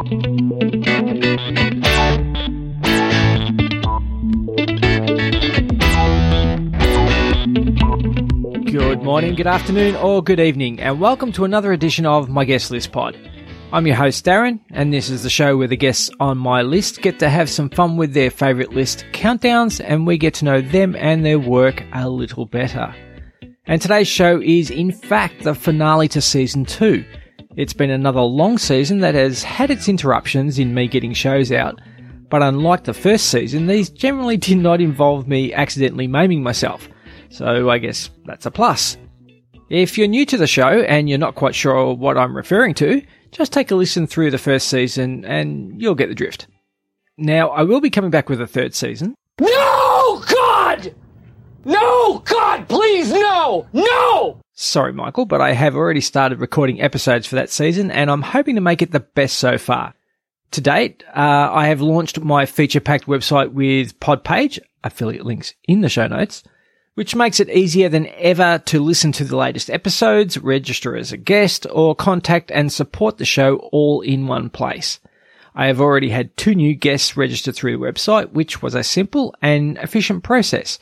Good morning, good afternoon, or good evening, and welcome to another edition of my guest list pod. I'm your host Darren, and this is the show where the guests on my list get to have some fun with their favourite list countdowns, and we get to know them and their work a little better. And today's show is, in fact, the finale to season two. It's been another long season that has had its interruptions in me getting shows out, but unlike the first season, these generally did not involve me accidentally maiming myself. So I guess that's a plus. If you're new to the show and you're not quite sure what I'm referring to, just take a listen through the first season and you'll get the drift. Now, I will be coming back with a third season. No, God! No, God, please, no! No! Sorry, Michael, but I have already started recording episodes for that season and I'm hoping to make it the best so far. To date, uh, I have launched my feature packed website with Podpage, affiliate links in the show notes, which makes it easier than ever to listen to the latest episodes, register as a guest, or contact and support the show all in one place. I have already had two new guests registered through the website, which was a simple and efficient process.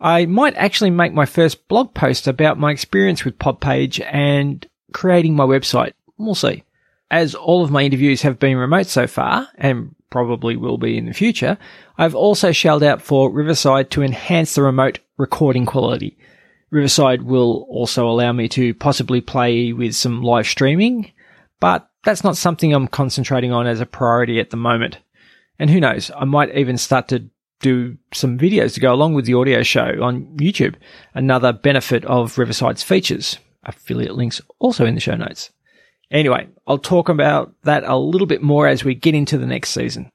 I might actually make my first blog post about my experience with Podpage and creating my website. We'll see. As all of my interviews have been remote so far, and probably will be in the future, I've also shelled out for Riverside to enhance the remote recording quality. Riverside will also allow me to possibly play with some live streaming, but that's not something I'm concentrating on as a priority at the moment. And who knows, I might even start to do some videos to go along with the audio show on YouTube. Another benefit of Riverside's features. Affiliate links also in the show notes. Anyway, I'll talk about that a little bit more as we get into the next season.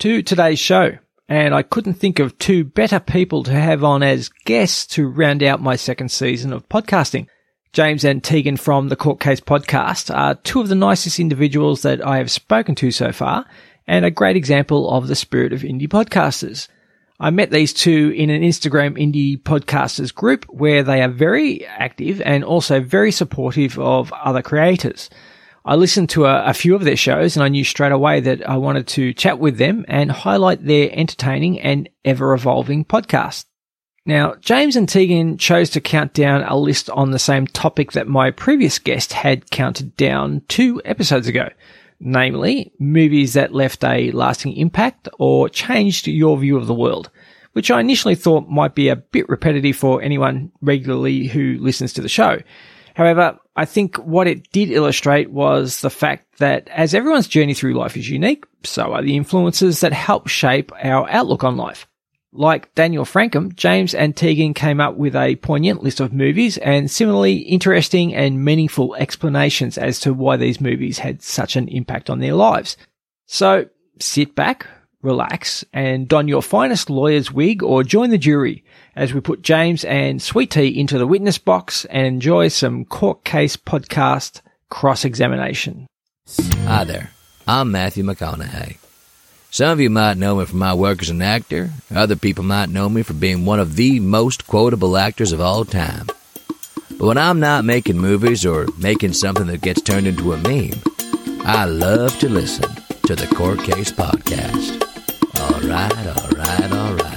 To today's show, and I couldn't think of two better people to have on as guests to round out my second season of podcasting. James and Tiegan from the Court Case podcast are two of the nicest individuals that I have spoken to so far, and a great example of the spirit of indie podcasters. I met these two in an Instagram indie podcasters group where they are very active and also very supportive of other creators. I listened to a, a, few of their shows and I knew straight away that I wanted to chat with them and highlight their entertaining and ever evolving podcast. Now, James and Tiegan chose to count down a list on the same topic that my previous guest had counted down two episodes ago. Namely, movies that left a lasting impact or changed your view of the world, which I initially thought might be a bit repetitive for anyone regularly who listens to the show. However, I think what it did illustrate was the fact that as everyone's journey through life is unique, so are the influences that help shape our outlook on life. Like Daniel Frankham, James and Tiegan came up with a poignant list of movies and similarly interesting and meaningful explanations as to why these movies had such an impact on their lives. So sit back, relax, and don your finest lawyer's wig or join the jury as we put James and Sweet Tee into the witness box and enjoy some court case podcast cross examination. Hi there. I'm Matthew McConaughey. Some of you might know me from my work as an actor. Other people might know me for being one of the most quotable actors of all time. But when I'm not making movies or making something that gets turned into a meme, I love to listen to the Court Case Podcast. All right, all right, all right.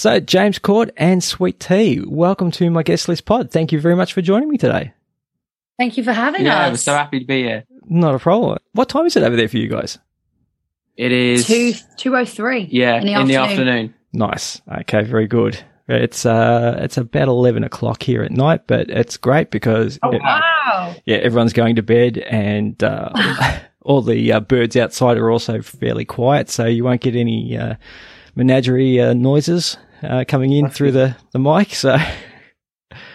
So, James Court and Sweet Tee, welcome to my guest list pod. Thank you very much for joining me today. Thank you for having yeah, us. Yeah, we're so happy to be here. Not a problem. What time is it over there for you guys? It is two two oh three. Yeah, in the, in afternoon. the afternoon. Nice. Okay, very good. It's uh, it's about eleven o'clock here at night, but it's great because oh, it, wow, yeah, everyone's going to bed and uh, all the uh, birds outside are also fairly quiet, so you won't get any uh, menagerie uh, noises uh, coming in through the, the mic. So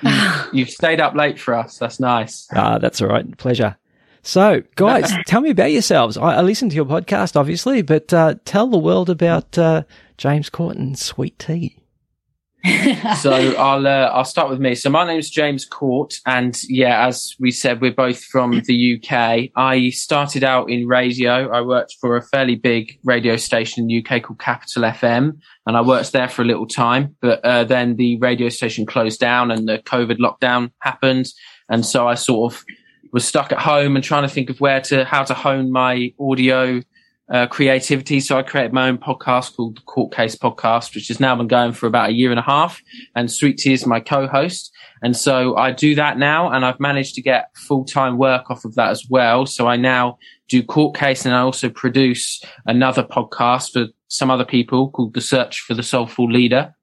you've stayed up late for us. That's nice. Ah, that's all right. Pleasure. So, guys, tell me about yourselves. I, I listened to your podcast, obviously, but uh, tell the world about uh, James Court and Sweet Tee. So I'll uh, I'll start with me. So my name's James Court, and yeah, as we said, we're both from the UK. I started out in radio. I worked for a fairly big radio station in the UK called Capital FM, and I worked there for a little time. But uh, then the radio station closed down, and the COVID lockdown happened, and so I sort of was stuck at home and trying to think of where to how to hone my audio uh, creativity. So I created my own podcast called the Court Case Podcast, which has now been going for about a year and a half. And Sweet Tee is my co-host. And so I do that now and I've managed to get full-time work off of that as well. So I now do court case and I also produce another podcast for some other people called The Search for the Soulful Leader.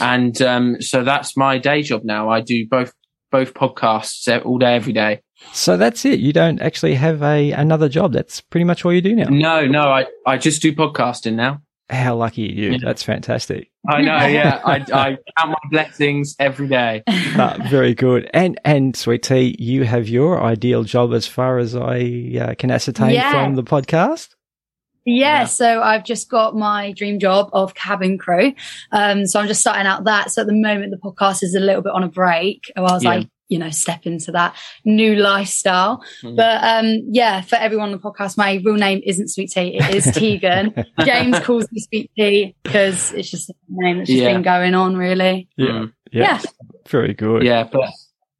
And, um, so that's my day job now. I do both, both podcasts all day, every day. So that's it. You don't actually have a another job. That's pretty much all you do now. No, no, I, I just do podcasting now. How lucky are you? Yeah. That's fantastic. I know, yeah. I, I count my blessings every day. Uh, very good. And and Sweet Tee, you have your ideal job as far as I uh, can ascertain Yeah. from the podcast. Yeah, Yeah. so I've just got my dream job of cabin crew. Um, so I'm just starting out that. So at the moment, the podcast is a little bit on a break whilst Yeah. I, you know, step into that new lifestyle. Mm. But um, yeah, for everyone on the podcast, my real name isn't Sweet Tee. It is Tiegan. James calls me Sweet Tee because it's just a name that's just Yeah. been going on, really. Mm. Yeah. Yeah. Very good. Yeah, but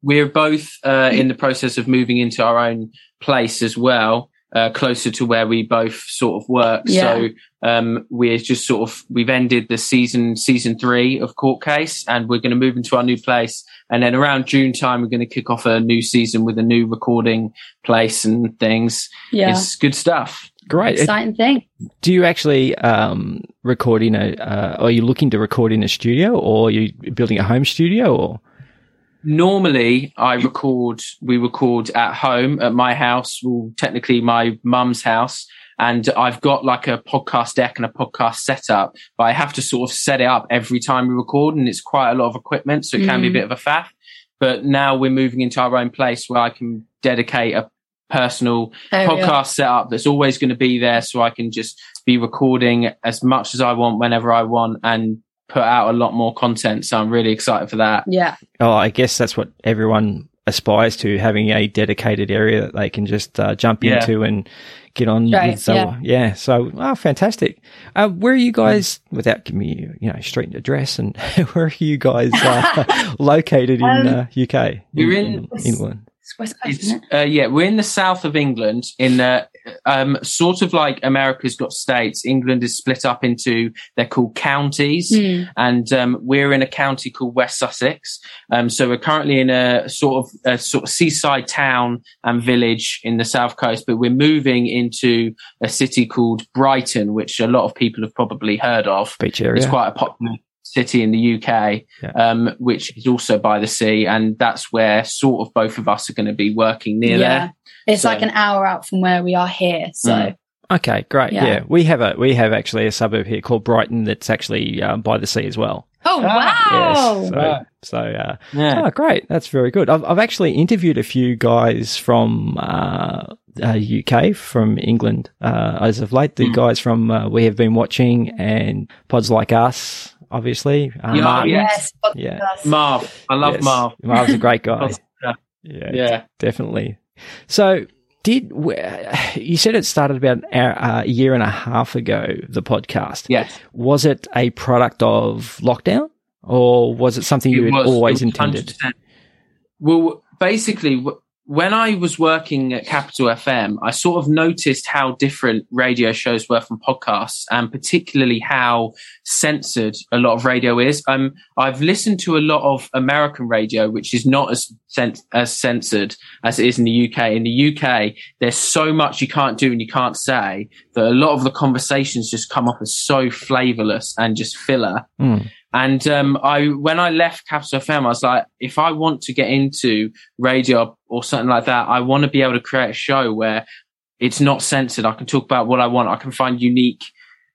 we're both uh, in the process of moving into our own place as well, uh, closer to where we both sort of work. Yeah. So um, we're just sort of we've ended the season season three of Court Case, and we're going to move into our new place. And then around June time, we're going to kick off a new season with a new recording place and things. Yeah. It's good stuff. Great. Exciting thing. Do you actually um, record in a? Uh, are you looking to record in a studio, or are you building a home studio, or? Normally, I record. We record at home at my house, well, technically my mum's house, and I've got like a podcast deck and a podcast setup. But I have to sort of set it up every time we record, and it's quite a lot of equipment, so it can be a Mhm. bit of a faff. But now we're moving into our own place where I can dedicate a personal are. podcast setup that's always going to be there, so I can just be recording as much as I want whenever I want and put out a lot more content. So I'm really excited for that. Yeah. Oh, I guess that's what everyone aspires to, having a dedicated area that they can just uh, jump Yeah. into and get on. Right, with. So, yeah. yeah. So, oh, fantastic. Uh, where are you guys, without giving me, you know, street address and where are you guys uh, located in Um, uh, UK? we're in- England. It's West Coast, It's isn't it? uh, yeah, we're in the south of England, in the um, sort of like America's got states. England is split up into they're called counties, Mm. and um, we're in a county called West Sussex. Um, so we're currently in a sort of a sort of seaside town and village in the south coast, but we're moving into a city called Brighton, which a lot of people have probably heard of. Beach area. It's quite a popular city in the UK, Yeah. um, which is also by the sea, and that's where sort of both of us are going to be working near Yeah. It's So- like an hour out from where we are here. So Mm. Okay, great. Yeah. Yeah. we have a we have actually a suburb here called Brighton that's actually uh, by the sea as well. Oh Ah, wow. Yes. So, Right. so uh. Yeah. Oh, great. That's very good. I've, I've actually interviewed a few guys from uh, uh, UK, from England, uh, as of late. The Mm. guys from uh, We Have Been Watching and Pods Like Us, obviously. Uh, Yeah, Martin. Yes. Yeah. Marv, I love Yes. Marv. Marv's a great guy. Yeah. yeah, Yeah. definitely. So, did you said it started about an hour, uh, a year and a half ago? The podcast Yes. was it a product of lockdown, or was it something you had was- always intended? 100%. Well, basically, w- when I was working at Capital FM, I sort of noticed how different radio shows were from podcasts, and particularly how censored a lot of radio is. Um, I've listened to a lot of American radio, which is not as cen- as censored as it is in the UK. In the UK, there's so much you can't do and you can't say that a lot of the conversations just come off as so flavorless and just filler. Mm. And um, I, when I left Capital FM, I was like, if I want to get into radio or something like that, I want to be able to create a show where it's not censored. I can talk about what I want. I can find unique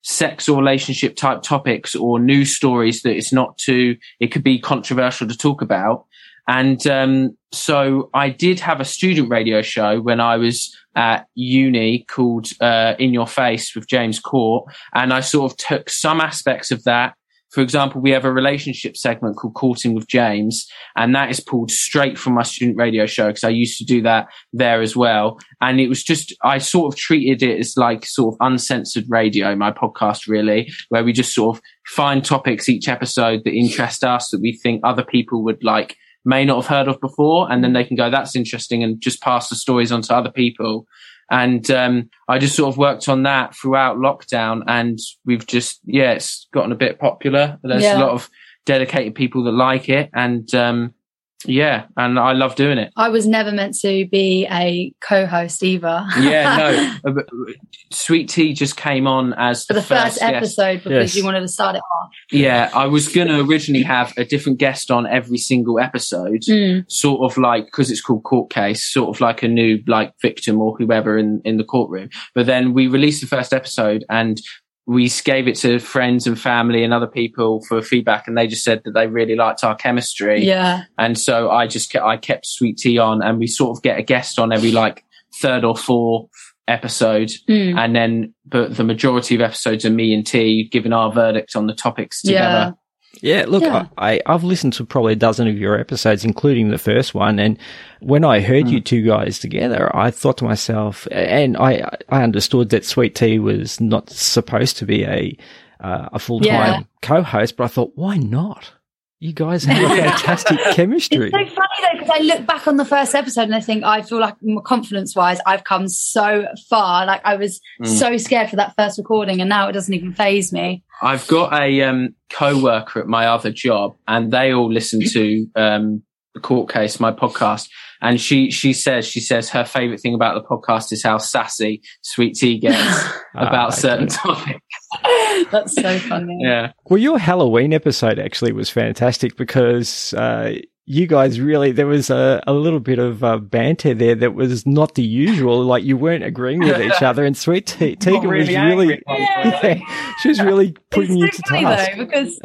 sex or relationship type topics or news stories that it's not too, it could be controversial to talk about. And um, so I did have a student radio show when I was at uni called uh, In Your Face with James Court. And I sort of took some aspects of that for example, we have a relationship segment called Courting with James, and that is pulled straight from my student radio show because I used to do that there as well. And it was just, I sort of treated it as like sort of uncensored radio, my podcast really, where we just sort of find topics each episode that interest us that we think other people would like may not have heard of before. And then they can go, that's interesting and just pass the stories on to other people. And um, I just sort of worked on that throughout lockdown, and we've just yeah, it's gotten a bit popular. There's Yeah. a lot of dedicated people that like it, and um, yeah, and I love doing it. I was never meant to be a co-host either. Yeah, no, uh, but, uh, Sweet Tee just came on as For the first, guest. episode because Yes. you wanted to start it off. Yeah, I was going to originally have a different guest on every single episode, Mm. sort of like because it's called court case, sort of like a new like victim or whoever in in the courtroom. But then we released the first episode and we gave it to friends and family and other people for feedback, and they just said that they really liked our chemistry. Yeah. And so I just kept, I kept Sweet Tee on, and we sort of get a guest on every like third or fourth episode, Mm. and then but the majority of episodes are me and T giving our verdict on the topics together. Yeah, look, Yeah. I, I've listened to probably a dozen of your episodes, including the first one. And when I heard you two guys together, I thought to myself, and I, I understood that Sweet Tee was not supposed to be a, uh, a full time Yeah. co-host, but I thought, why not? You guys have a fantastic chemistry. It's so funny though because I look back on the first episode and I think I feel like confidence wise I've come so far. Like I was Mm. so scared for that first recording and now it doesn't even phase me. I've got a um, co-worker at my other job, and they all listen to um, the court case, my podcast. And she she says she says her favorite thing about the podcast is how sassy Sweet Tee gets Ah, about okay. certain topics. That's so funny. Yeah, Well, your Halloween episode actually was fantastic because uh, you guys really there was a, a little bit of uh, banter there that was not the usual. Like you weren't agreeing with each other, and Sweet T- Tiegan was really, yeah, she was really putting you it's to so funny task. though because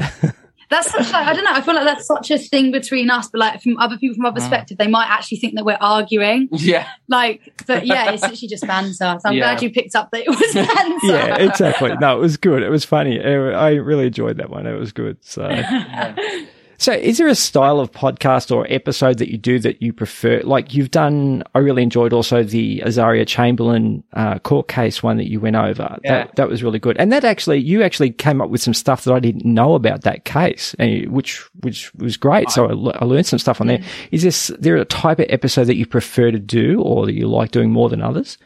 that's such like I don't know. I feel like that's such a thing between us, but like from other people from our mm. perspective, they might actually think that we're arguing. yeah. Like, but yeah, it's actually just banter. So I'm Yeah. glad you picked up that it was banter. Yeah, exactly. No, it was good. It was funny. I really enjoyed that one. It was good. So, so is there a style of podcast or episode that you do that you prefer? Like you've done, I really enjoyed also the Azaria Chamberlain uh, court case one that you went over. Yeah. That, that was really good. And that actually, you actually came up with some stuff that I didn't know about that case, and which which was great. So I, I learned some stuff on there. Is this there a type of episode that you prefer to do, or that you like doing more than others?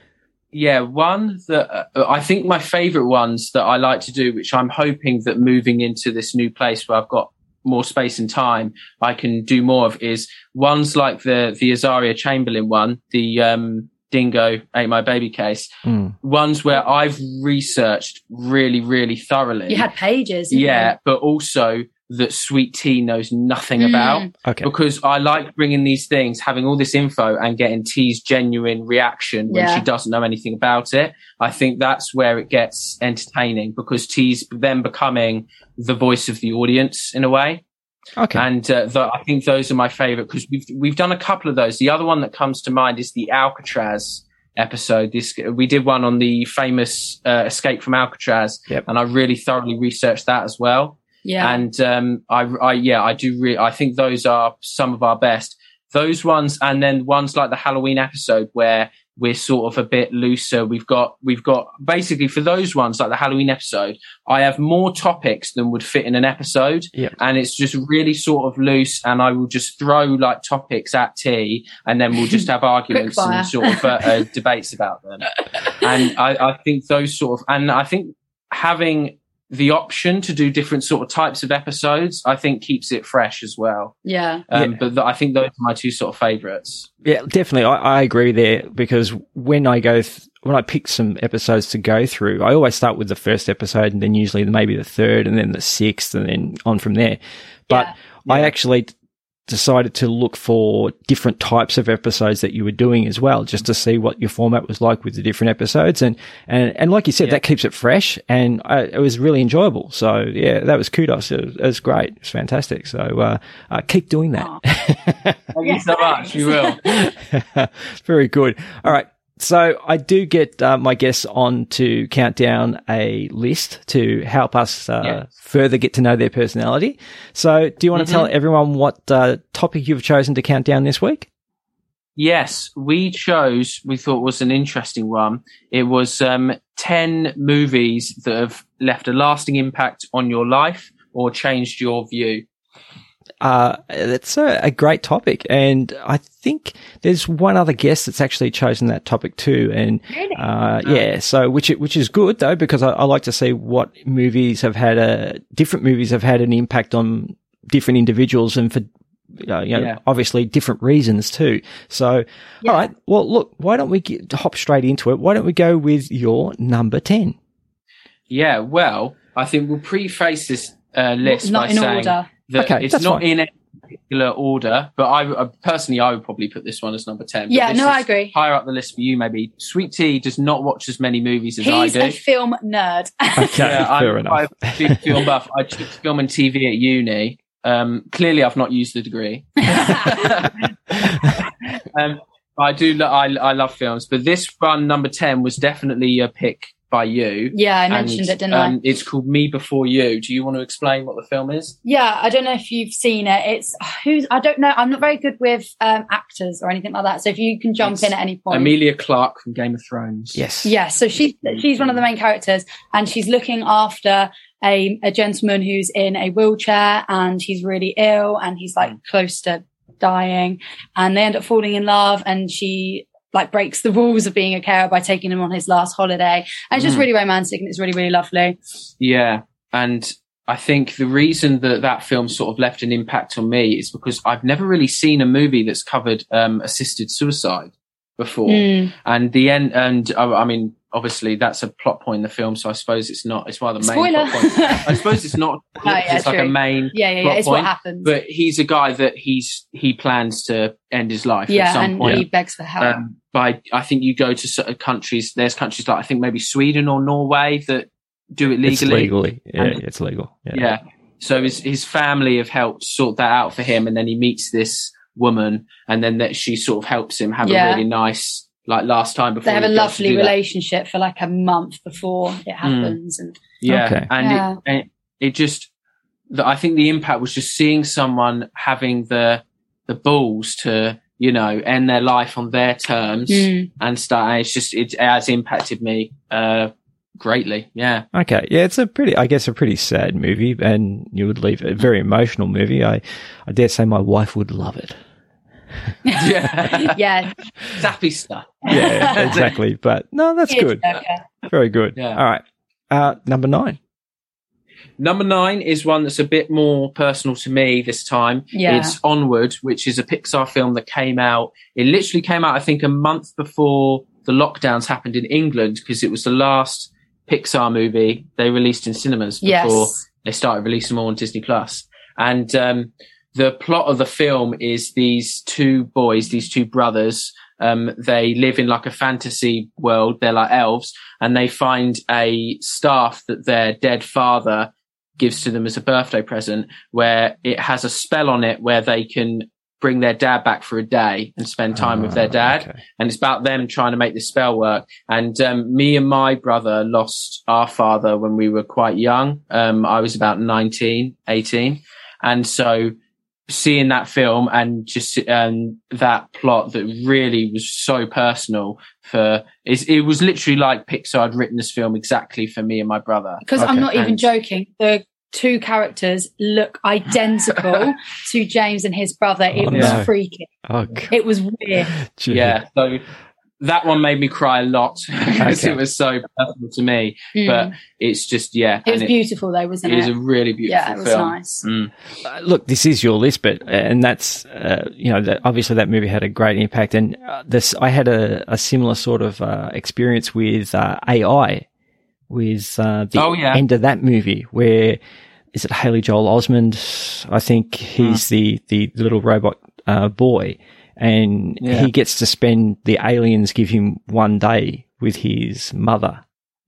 Yeah, one that uh, I think my favorite ones that I like to do, which I'm hoping that moving into this new place where I've got more space and time, I can do more of is ones like the, the Azaria Chamberlain one, the, um, Dingo ate my baby case, Hmm. ones where I've researched really, really thoroughly. You had pages. didn't you? yeah, but also that Sweet Tee knows nothing Mm. about Okay. because I like bringing these things, having all this info and getting T's genuine reaction when Yeah. she doesn't know anything about it. I think that's where it gets entertaining because T's then becoming the voice of the audience in a way. Okay. And uh, th- I think those are my favorite because we've we've done a couple of those. The other one that comes to mind is the Alcatraz episode. This we did one on the famous uh, escape from Alcatraz, Yep. and I really thoroughly researched that as well. Yeah. And um, I, I, yeah, I do. Re- I think those are some of our best. Those ones, and then ones like the Halloween episode where we're sort of a bit looser. We've got, we've got basically for those ones like the Halloween episode, I have more topics than would fit in an episode, Yep. and it's just really sort of loose. And I will just throw like topics at T, and then we'll just have arguments and sort of uh, uh, debates about them. And I, I think those sort of, and I think having the option to do different sort of types of episodes, I think keeps it fresh as well. yeah. Um, Yeah. But th- I think those are my two sort of favourites. Yeah, definitely. I, I agree there because when I go, th- when I pick some episodes to go through, I always start with the first episode and then usually maybe the third and then the sixth and then on from there. But I actually t- decided to look for different types of episodes that you were doing as well, just to see what your format was like with the different episodes. And, and, and like you said, that keeps it fresh and I, it was really enjoyable. So yeah, that was kudos. It was, it was great. It was fantastic. So, uh, uh keep doing that. Thank you so much. You will. Very good. All right. So I do get uh, my guests on to count down a list to help us uh, Yes. further get to know their personality. So do you want to tell everyone what uh, topic you've chosen to count down this week? Yes, we chose, we thought was an interesting one. It was um, 10 movies that have left a lasting impact on your life or changed your view. Uh, that's a, a great topic. And I think there's one other guest that's actually chosen that topic too. And, uh, yeah, so which, which is good though, because I, I like to see what movies have had a, different movies have had an impact on different individuals and for, uh, you know, Yeah. obviously different reasons too. So, all right. Well, look, why don't we get, hop straight into it? Why don't we go with your number 10? Yeah, well, I think we'll preface this uh, list Not by in saying order. That Okay, it's not fine. in any particular order, but I, I personally I would probably put this one as number 10. Yeah, no, I agree. Higher up the list for you, maybe. Sweet Tee does not watch as many movies as He's I do. He's a film nerd. Okay, Yeah, fair I'm enough. quite a big film buff. I took film and TV at uni. Um, clearly, I've not used the degree. um, I do. Lo- I, I love films, but this one, number ten, was definitely a pick by you. yeah, I And, mentioned it, didn't I? um, It's called Me Before You. Do you want to explain what the film is? Yeah, I don't know if you've seen it. It's who's I don't know. I'm not very good with um, actors or anything like that. So if you can jump It's in at any point. Emilia Clarke from Game of Thrones. Yes. Yeah, so she's she's one of the main characters, and she's looking after a a gentleman who's in a wheelchair, and he's really ill, and he's like close to dying, and they end up falling in love, and she like breaks the rules of being a carer by taking him on his last holiday, and it's just Mm. really romantic, and it's really really lovely. Yeah, and I think the reason that that film sort of left an impact on me is because I've never really seen a movie that's covered um, assisted suicide before, Mm. and the end. And uh, I mean, obviously, that's a plot point in the film, so I suppose it's not. It's one of the main Spoiler. plot points. I suppose it's not. Oh, yeah, it's like a main. Yeah, yeah, yeah. plot It's what happens. But he's a guy that he's he plans to end his life at yeah, some and point. he begs for help. Um, by I think you go to certain countries. There's countries like I think maybe Sweden or Norway that do it legally. It's legally. Yeah, And- it's legal. Yeah. Yeah. So his his family have helped sort that out for him, and then he meets this woman, and then that she sort of helps him have Yeah. a really nice like last time before they have a he goes to lovely do that. relationship for like a month before it mm. happens, and Yeah, Okay. and Yeah. It, and it just the, I think the impact was just seeing someone having the the balls to you know end their life on their terms Mm. and start. It's just it, it has impacted me uh greatly. Yeah. Okay. Yeah, it's a pretty, I guess, a pretty sad movie, and you would leave a very emotional movie. I, I dare say my wife would love it. Yeah. yeah, Zappy stuff. Yeah, exactly. But no, that's it's good. okay. Very good. Yeah. All right. Uh, number nine. Number nine is one that's a bit more personal to me this time. Yeah. It's Onward, which is a Pixar film that came out. It literally came out, I think, a month before the lockdowns happened in England because it was the last Pixar movie they released in cinemas before Yes. they started releasing more on Disney Plus. And um, the plot of the film is these two boys, these two brothers. Um, they live in like a fantasy world. They're like elves, and they find a staff that their dead father gives to them as a birthday present, where it has a spell on it where they can bring their dad back for a day and spend time with their Ah, dad okay. and it's about them trying to make the spell work. And um, me and my brother lost our father when we were quite young. Um, I was about 19, 18. And so seeing that film and just um, that plot that really was so personal for is it was literally like Pixar had written this film exactly for me and my brother. Because I'm Okay. not even joking. The two characters look identical to James and his brother. It Oh, was no. freaky. Oh, It was weird. Gee. Yeah. So that one made me cry a lot because Okay. it was so personal to me. Mm. But it's just, yeah. it was and beautiful though, wasn't it it? is a really beautiful yeah, it was film. nice. Mm. Uh, look, this is your list, but and that's uh, you know that obviously that movie had a great impact, and uh, this I had a, a similar sort of uh, experience with uh, AI, with uh, the Oh, yeah. end of that movie where is it Haley Joel Osment? I think he's the the little robot uh, boy, and Yeah. he gets to spend the aliens give him one day with his mother.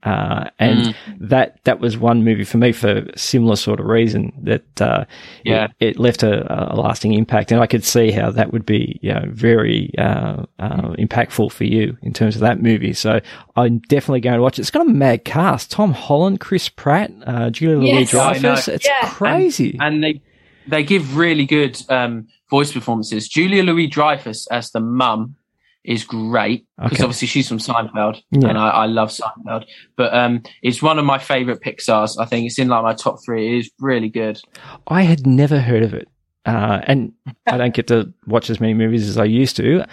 Uh, and that, that was one movie for me for a similar sort of reason that, uh, Yeah. it, it left a, a lasting impact. And I could see how that would be, you know, very, uh, uh, impactful for you in terms of that movie. So I'm definitely going to watch it. It's got a mad cast. Tom Holland, Chris Pratt, uh, Julia Louis Yes. I know. Dreyfus. It's Yeah. crazy. and they they give really good um, voice performances. Julia Louis Dreyfus as the mum is great because Okay. obviously she's from Seinfeld, Yeah. and I, I love Seinfeld. But um, it's one of my favorite Pixar's. I think it's in like my top three. It is really good. I had never heard of it. Uh, and I don't get to watch as many movies as I used to,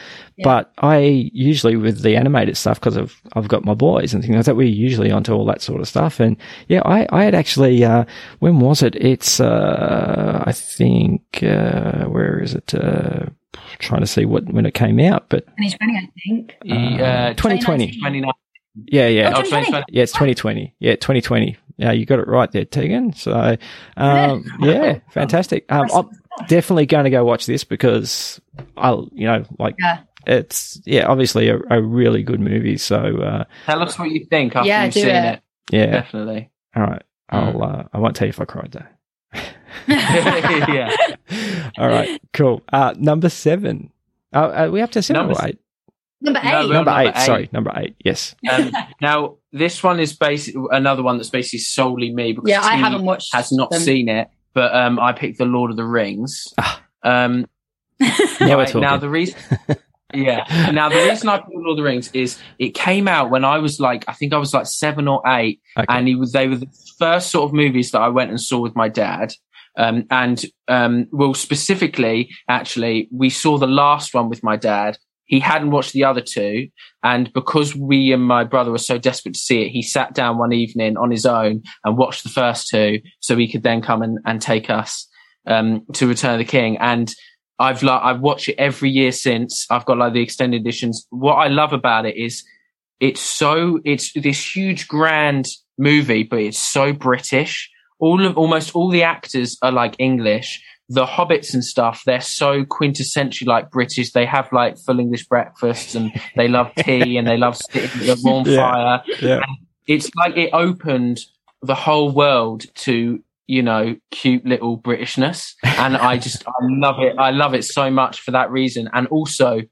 but I usually with the animated stuff because I've I've got my boys and things like that. We're usually onto all that sort of stuff. And yeah, I I had actually uh, when was it? It's uh, I think uh, where is it? Uh, trying to see what when it came out, but 2020, I think. Uh, 2020. 29. Yeah, yeah. Oh, Oh, 2020. Yeah, it's 2020. Yeah, 2020. Yeah, you got it right there, Tiegan. So, um, yeah, fantastic. Um, I'm definitely going to go watch this because I'll, you know, like Yeah. it's, yeah, obviously a, a really good movie. So, uh, Tell us what you think after Yeah, you've seen it. it. yeah. Definitely. All right. I'll, uh, I won't tell you if I cried though. yeah. All right. Cool. Uh, number seven. Uh, are we have to seven Number or eight? Number eight. No, Number, number eight, eight. Sorry. Number eight. Yes. Um, now this one is basically another one that's basically solely me because yeah, I T haven't watched. has not them. seen it, but um, I picked the Lord of the Rings. Ah. Um, Now we're right, talking. now the reason, yeah, now the reason I picked the Lord of the Rings is it came out when I was like, I think I was like seven or eight, Okay. and he was they were the first sort of movies that I went and saw with my dad. Um, and um, well, specifically, actually, we saw the last one with my dad. He hadn't watched the other two, and because we and my brother were so desperate to see it, he sat down one evening on his own and watched the first two, so he could then come and, and take us um, to Return of the King. And I've like I've watched it every year since. I've got like the extended editions. What I love about it is it's so it's this huge grand movie, but it's so British. All of almost all the actors are like English. The hobbits and stuff, they're so quintessentially like British. They have like full English breakfasts and they love tea and they love sitting at a warm Yeah. fire. Yeah. It's like it opened the whole world to, you know, cute little Britishness. And I just, I love it. I love it so much for that reason. And also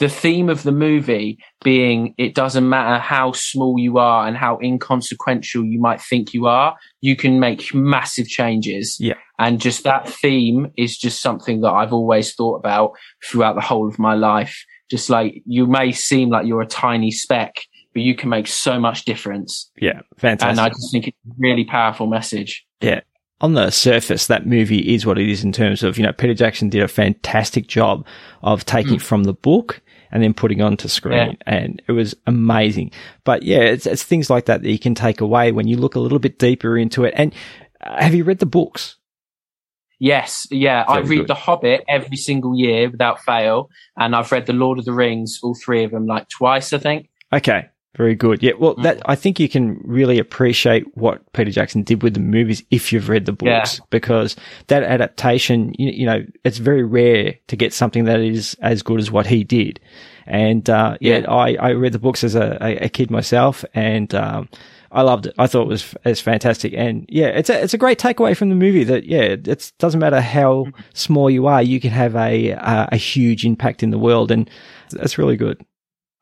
the theme of the movie being it doesn't matter how small you are and how inconsequential you might think you are, you can make massive changes. Yeah. And just that theme is just something that I've always thought about throughout the whole of my life. Just like you may seem like you're a tiny speck, but you can make so much difference. Yeah. Fantastic. And I just think it's a really powerful message. Yeah. On the surface, that movie is what it is in terms of, you know, Peter Jackson did a fantastic job of taking it from the book and then putting onto screen. And it was amazing. But yeah, it's, it's things like that that you can take away when you look a little bit deeper into it. And uh, have you read the books? Yes, yeah. I read good. The Hobbit every single year without fail, and I've read The Lord of the Rings, all three of them, like twice, I think. Okay. Very good. Yeah. Well, that, I think you can really appreciate what Peter Jackson did with the movies if you've read the books because that adaptation, you, you know, it's very rare to get something that is as good as what he did. And, uh, yeah, Yeah. I, I read the books as a, a, a kid myself and, um, I loved it. I thought it was it's fantastic, and yeah, it's a it's a great takeaway from the movie that yeah, it doesn't matter how small you are, you can have a a, a huge impact in the world, and that's really good.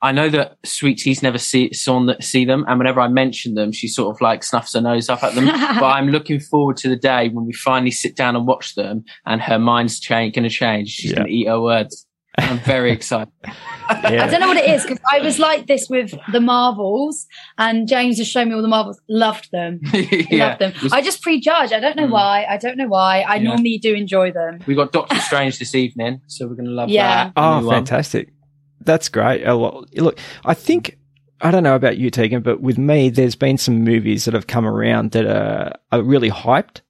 I know that Sweet Tee's never see, saw the, see them, and whenever I mention them, she sort of like snuffs her nose up at them. but I'm looking forward to the day when we finally sit down and watch them, and her mind's change, going to change. She's Yeah. going to eat her words. I'm very excited. Yeah. I don't know what it is because I was like this with the Marvels, and James has shown me all the Marvels. Loved them, yeah. loved them. I just prejudge. I don't know Mm. why. I don't know why. I Yeah. normally do enjoy them. We got Doctor Strange this evening, so we're going to love Yeah. that. The Oh, new one. fantastic. That's great. Look, I think, I don't know about you, Tiegan, but with me, there's been some movies that have come around that are, are really hyped.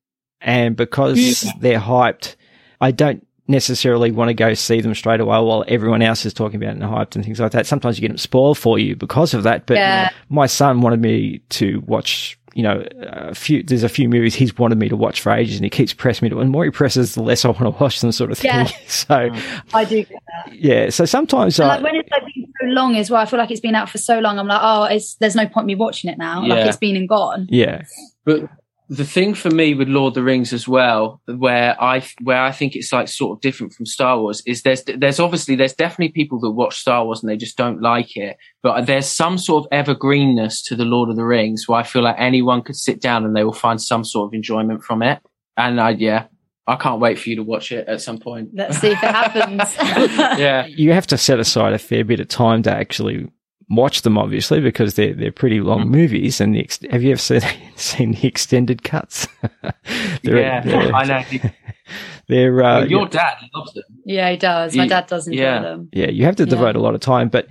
And because Yeah. they're hyped, I don't necessarily want to go see them straight away while everyone else is talking about it and hyped and things like that. Sometimes you get them spoiled for you because of that. But Yeah. my son wanted me to watch you know, a few, there's a few movies he's wanted me to watch for ages and he keeps pressing me to, and the more he presses, the less I want to watch them sort of thing. Yeah. so, I do get that. yeah. So sometimes I, like when it's like been so long as well, I feel like it's been out for so long. I'm like, oh, it's there's no point me watching it now. Like it's been and gone. yeah, But the thing for me with Lord of the Rings as well, where I where I think it's like sort of different from Star Wars, is there's there's obviously there's definitely people that watch Star Wars and they just don't like it, but there's some sort of evergreenness to the Lord of the Rings where I feel like anyone could sit down and they will find some sort of enjoyment from it. And I yeah, I can't wait for you to watch it at some point. Let's see if it happens. yeah, you have to set aside a fair bit of time to actually watch them, obviously, because they're they're pretty long Mm. movies. And the ex- have you ever seen seen the extended cuts? they're, yeah, they're, I know. they're uh, Your dad loves them. yeah, he does. My You- dad does enjoy yeah. them. yeah, you have to Yeah. devote a lot of time, but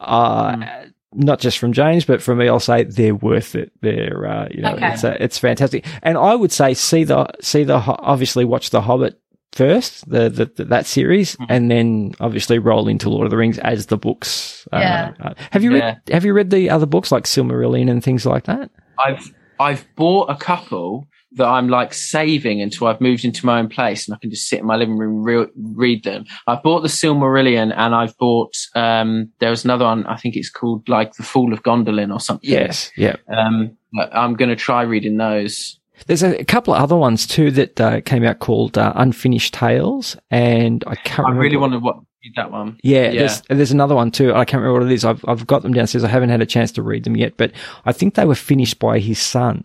uh, Mm. not just from James, but from me, I'll say they're worth it. They're uh, you know, Okay. it's uh, it's fantastic, and I would say see the see the obviously watch the Hobbit first, the, the, the that series, Mm. and then obviously roll into Lord of the Rings as the books. uh, Yeah. uh, have you read Have you read the other books like Silmarillion and things like that? I've I've bought a couple that I'm like saving until I've moved into my own place and I can just sit in my living room and re- read them. I've bought the Silmarillion and I've bought um there was another one I think it's called like The Fall of Gondolin or something. Yes, yeah. Um I'm going to try reading those. There's a, a couple of other ones too that uh, came out called uh, Unfinished Tales, and I can't. I remember really what- to read that one. Yeah, Yeah. There's, there's another one too. I can't remember what it is. I've I've got them downstairs. I haven't had a chance to read them yet, but I think they were finished by his son.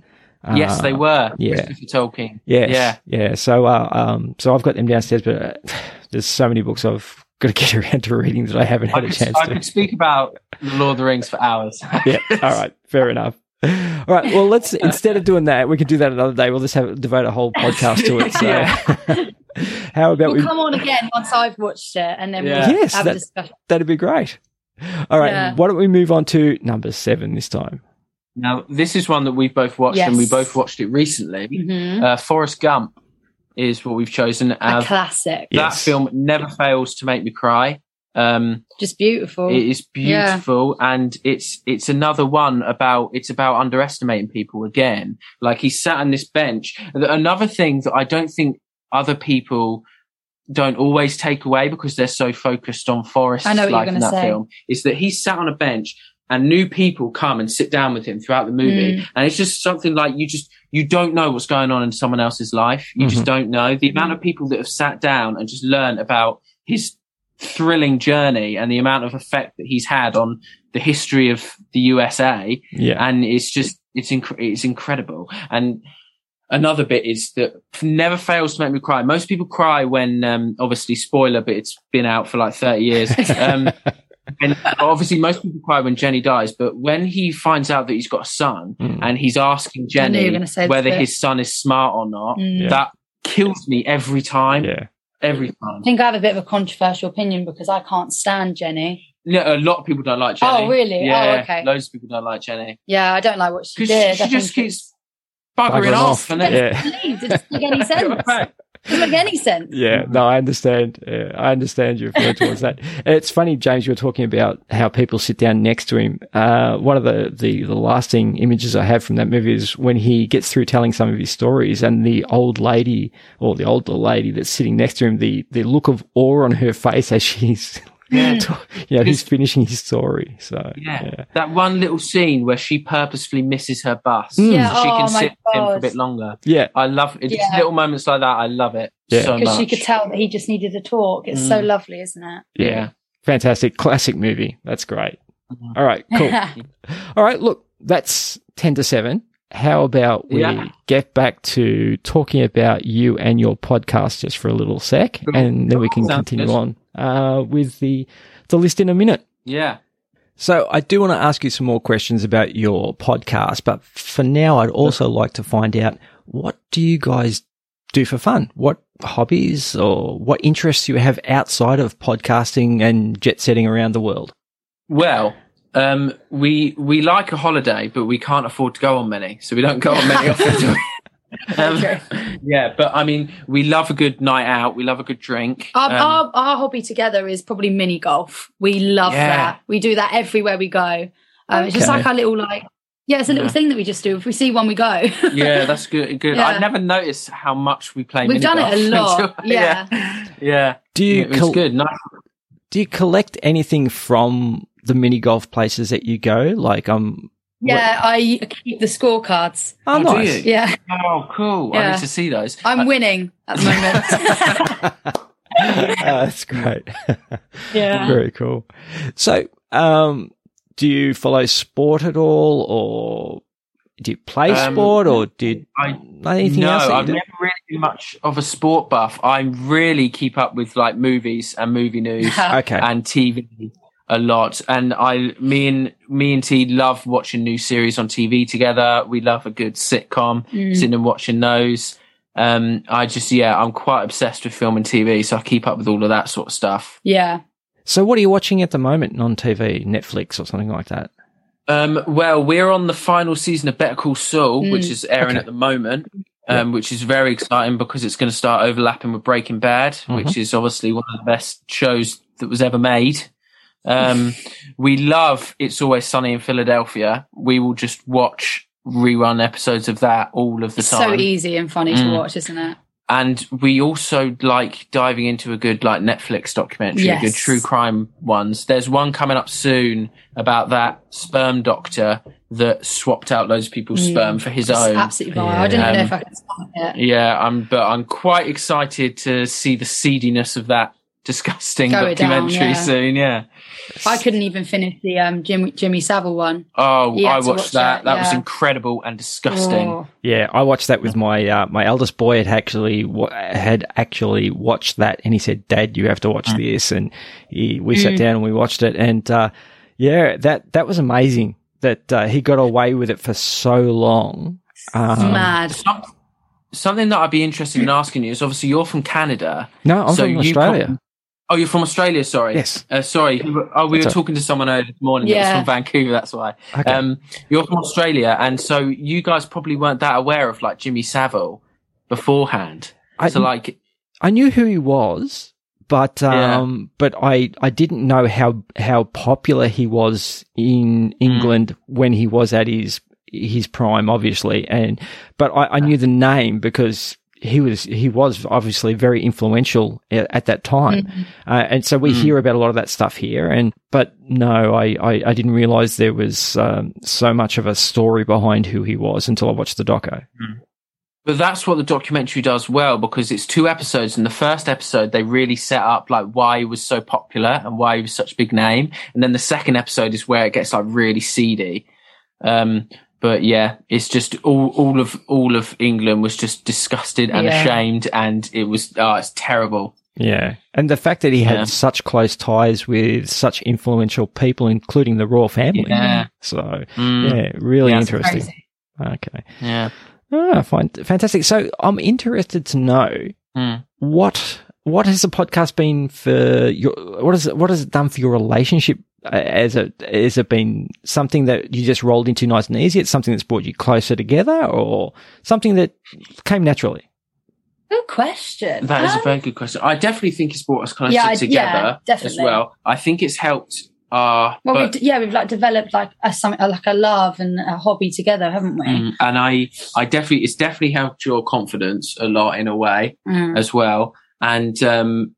yes, they Uh, were. yeah. Christopher Tolkien. Yes, Yeah. yeah. So, uh, um, so I've got them downstairs, but uh, there's so many books I've got to get around to reading that I haven't had a could, chance I to. could speak about the Lord of the Rings for hours. yeah. All right. Fair enough. All right. Well, let's instead of doing that, we can do that another day. We'll just have devote a whole podcast to it. So, how about We'll we? come on again once I've watched it, and then Yeah. we'll Yes, have that- a discussion. That'd be great. All right. Yeah. Why don't we move on to number seven this time? Now, this is one that we've both watched and we both watched it recently. Mhm. Uh, Forrest Gump is what we've chosen. a Uh, classic, That Yes. film never fails to make me cry. Um, just beautiful. it is beautiful, and it's it's another one about it's about underestimating people again. Like he sat on this bench. Another thing that I don't think other people don't always take away because they're so focused on Forrest's I know what you're life in gonna that say. film is that he sat on a bench and new people come and sit down with him throughout the movie. Mm. And it's just something like you just, you don't know what's going on in someone else's life. You Mhm. just don't know. The amount of people that have sat down and just learned about his thrilling journey and the amount of effect that he's had on the history of the USA. Yeah. And it's just, it's, inc- it's incredible. And another bit is that never fails to make me cry. Most people cry when, um, obviously spoiler, but it's been out for like 30 years. Um, and obviously most people cry when Jenny dies, but when he finds out that he's got a son Mm. and he's asking I knew you were Jenny whether his son is smart or not, Mm. Yeah. that kills me every time. yeah. Every time. I think I have a bit of a controversial opinion because I can't stand Jenny. Yeah, a lot of people don't like Jenny. Oh, really? Oh, Yeah, okay. Loads of people don't like Jenny Yeah, I don't like what she because did. she, I just keeps buggering, Buggering off, off. and it's- then Yeah. Please, it doesn't make any sense. Doesn't make any sense. Yeah, no, I understand. Uh, I understand your feeling towards that. It's funny, James, you were talking about how people sit down next to him. Uh, one of the, the, the lasting images I have from that movie is when he gets through telling some of his stories and the old lady or the older lady that's sitting next to him, the, the look of awe on her face as she's, Yeah. you know, he's finishing his story. So, Yeah. yeah. that one little scene where she purposefully misses her bus Mm. Yeah, so she oh can my sit with him for a bit longer. Yeah. I love it. Just Yeah. little moments like that. I love it Yeah. so Because much. she could tell that he just needed to talk. It's so Mm. lovely, isn't it? Yeah. Fantastic. Classic movie. That's great. Mhm. All right. Cool. All right, look, that's 10 to 7. How about we Yeah. get back to talking about you and your podcast just for a little sec, and then we can Sounds continue good. on uh, with the, the list in a minute. yeah. So I do want to ask you some more questions about your podcast, but for now, I'd also like to find out what do you guys do for fun? What hobbies or what interests you have outside of podcasting and jet setting around the world? Well, um, we we like a holiday, but we can't afford to go on many, so we don't go on many often. do we? Um, Okay. Yeah, but I mean, we love a good night out. We love a good drink. Our, Um, our, our hobby together is probably mini golf. We love Yeah. that. We do that everywhere we go. Um, It's just like our little like Yeah, it's a little Yeah. thing that we just do. If we see one, we go. Yeah, that's good. Good. Yeah. I never noticed how much we play. We've done it a mini golf lot, until- yeah, yeah. Do you It was col- good. Nice. do you collect anything from the mini golf places that you go? Like, um, yeah, I keep the scorecards. oh, Oh, do nice. you? Yeah, Oh, cool. I need to see those. I'm winning at the moment. Uh, that's great. yeah. Very cool. So, um, do you follow sport at all, or do you play Um, sport, or did I- anything no, else? that you I've do? never really been much of a sport buff. I really keep up with like movies and movie news Okay. and TV a lot. And I, me and me and T love watching new series on TV together. We love a good sitcom, Mm. sitting and watching those. Um, I just, yeah, I'm quite obsessed with film and TV, so I keep up with all of that sort of stuff. Yeah. So, what are you watching at the moment on TV? Netflix or something like that? Um, well, we're on the final season of Better Call Saul, Mm. which is airing Okay. at the moment, um, which is very exciting because it's going to start overlapping with Breaking Bad, Mhm. which is obviously one of the best shows that was ever made. Um, we love It's Always Sunny in Philadelphia. We will just watch rerun episodes of that all of the time. It's so easy and funny to Mm. watch, isn't it? and we also like diving into a good like Netflix documentary, Yes. good true crime ones. There's one coming up soon about that sperm doctor that swapped out loads of people's Mm. sperm for his It's own. absolutely vile. I don't even Um, know if I can start it. Yeah, I'm but I'm quite excited to see the seediness of that disgusting Go it down, documentary yeah. soon. Yeah. I couldn't even finish the um, Jimmy, Jimmy Savile one. Oh, I watched watch that. it, That was incredible and disgusting. Oh. Yeah, I watched that with my uh, my eldest boy had actually wa- had actually watched that, and he said, "Dad, you have to watch this." And he, we sat Mm. down and we watched it, and uh, yeah, that that was amazing that uh, he got away with it for so long. Um, Mad. Something that I'd be interested in asking you is obviously you're from Canada. no, I'm So from you Australia. prob- Oh, you're from Australia. Sorry. Yes. Uh, sorry. Oh, we That's were all- talking to someone earlier this morning. Yeah. That was from Vancouver. That's why. Okay. Um, you're from Australia, and so you guys probably weren't that aware of like Jimmy Savile beforehand. I, so like, I knew who he was, but Yeah. um, but I I didn't know how how popular he was in England when he was at his his prime, obviously, and but I, I knew the name because he was he was obviously very influential at, at that time, Mhm. uh, and so we Mm. hear about a lot of that stuff here. And but no, I I, I didn't realize there was um, so much of a story behind who he was until I watched the doco. but that's what the documentary does well because it's two episodes. In the first episode, they really set up like why he was so popular and why he was such a big name, and then the second episode is where it gets like really seedy. Um, but yeah, it's just all all of all of England was just disgusted and Yeah. ashamed, and it was oh, it's terrible. Yeah. And the fact that he had Yeah. such close ties with such influential people, including the royal family. Yeah. So, Mm, yeah, really Yeah, interesting. Crazy. Okay. yeah. Ah, fine. Fantastic. So I'm interested to know Mm. what, what has the podcast been for your, what has it, what has it done for your relationship? Uh, Has it, has it been something that you just rolled into nice and easy? It's something that's brought you closer together or something that came naturally? Good question. That is a Um, very good question. I definitely think it's brought us closer Yeah, I- together yeah, as well. I think it's helped. Uh, well, but, we've, yeah, we've like developed like a something like a love and a hobby together, haven't we? Mm, and I, I definitely, it's definitely helped your confidence a lot in a way Mm. as well. And um,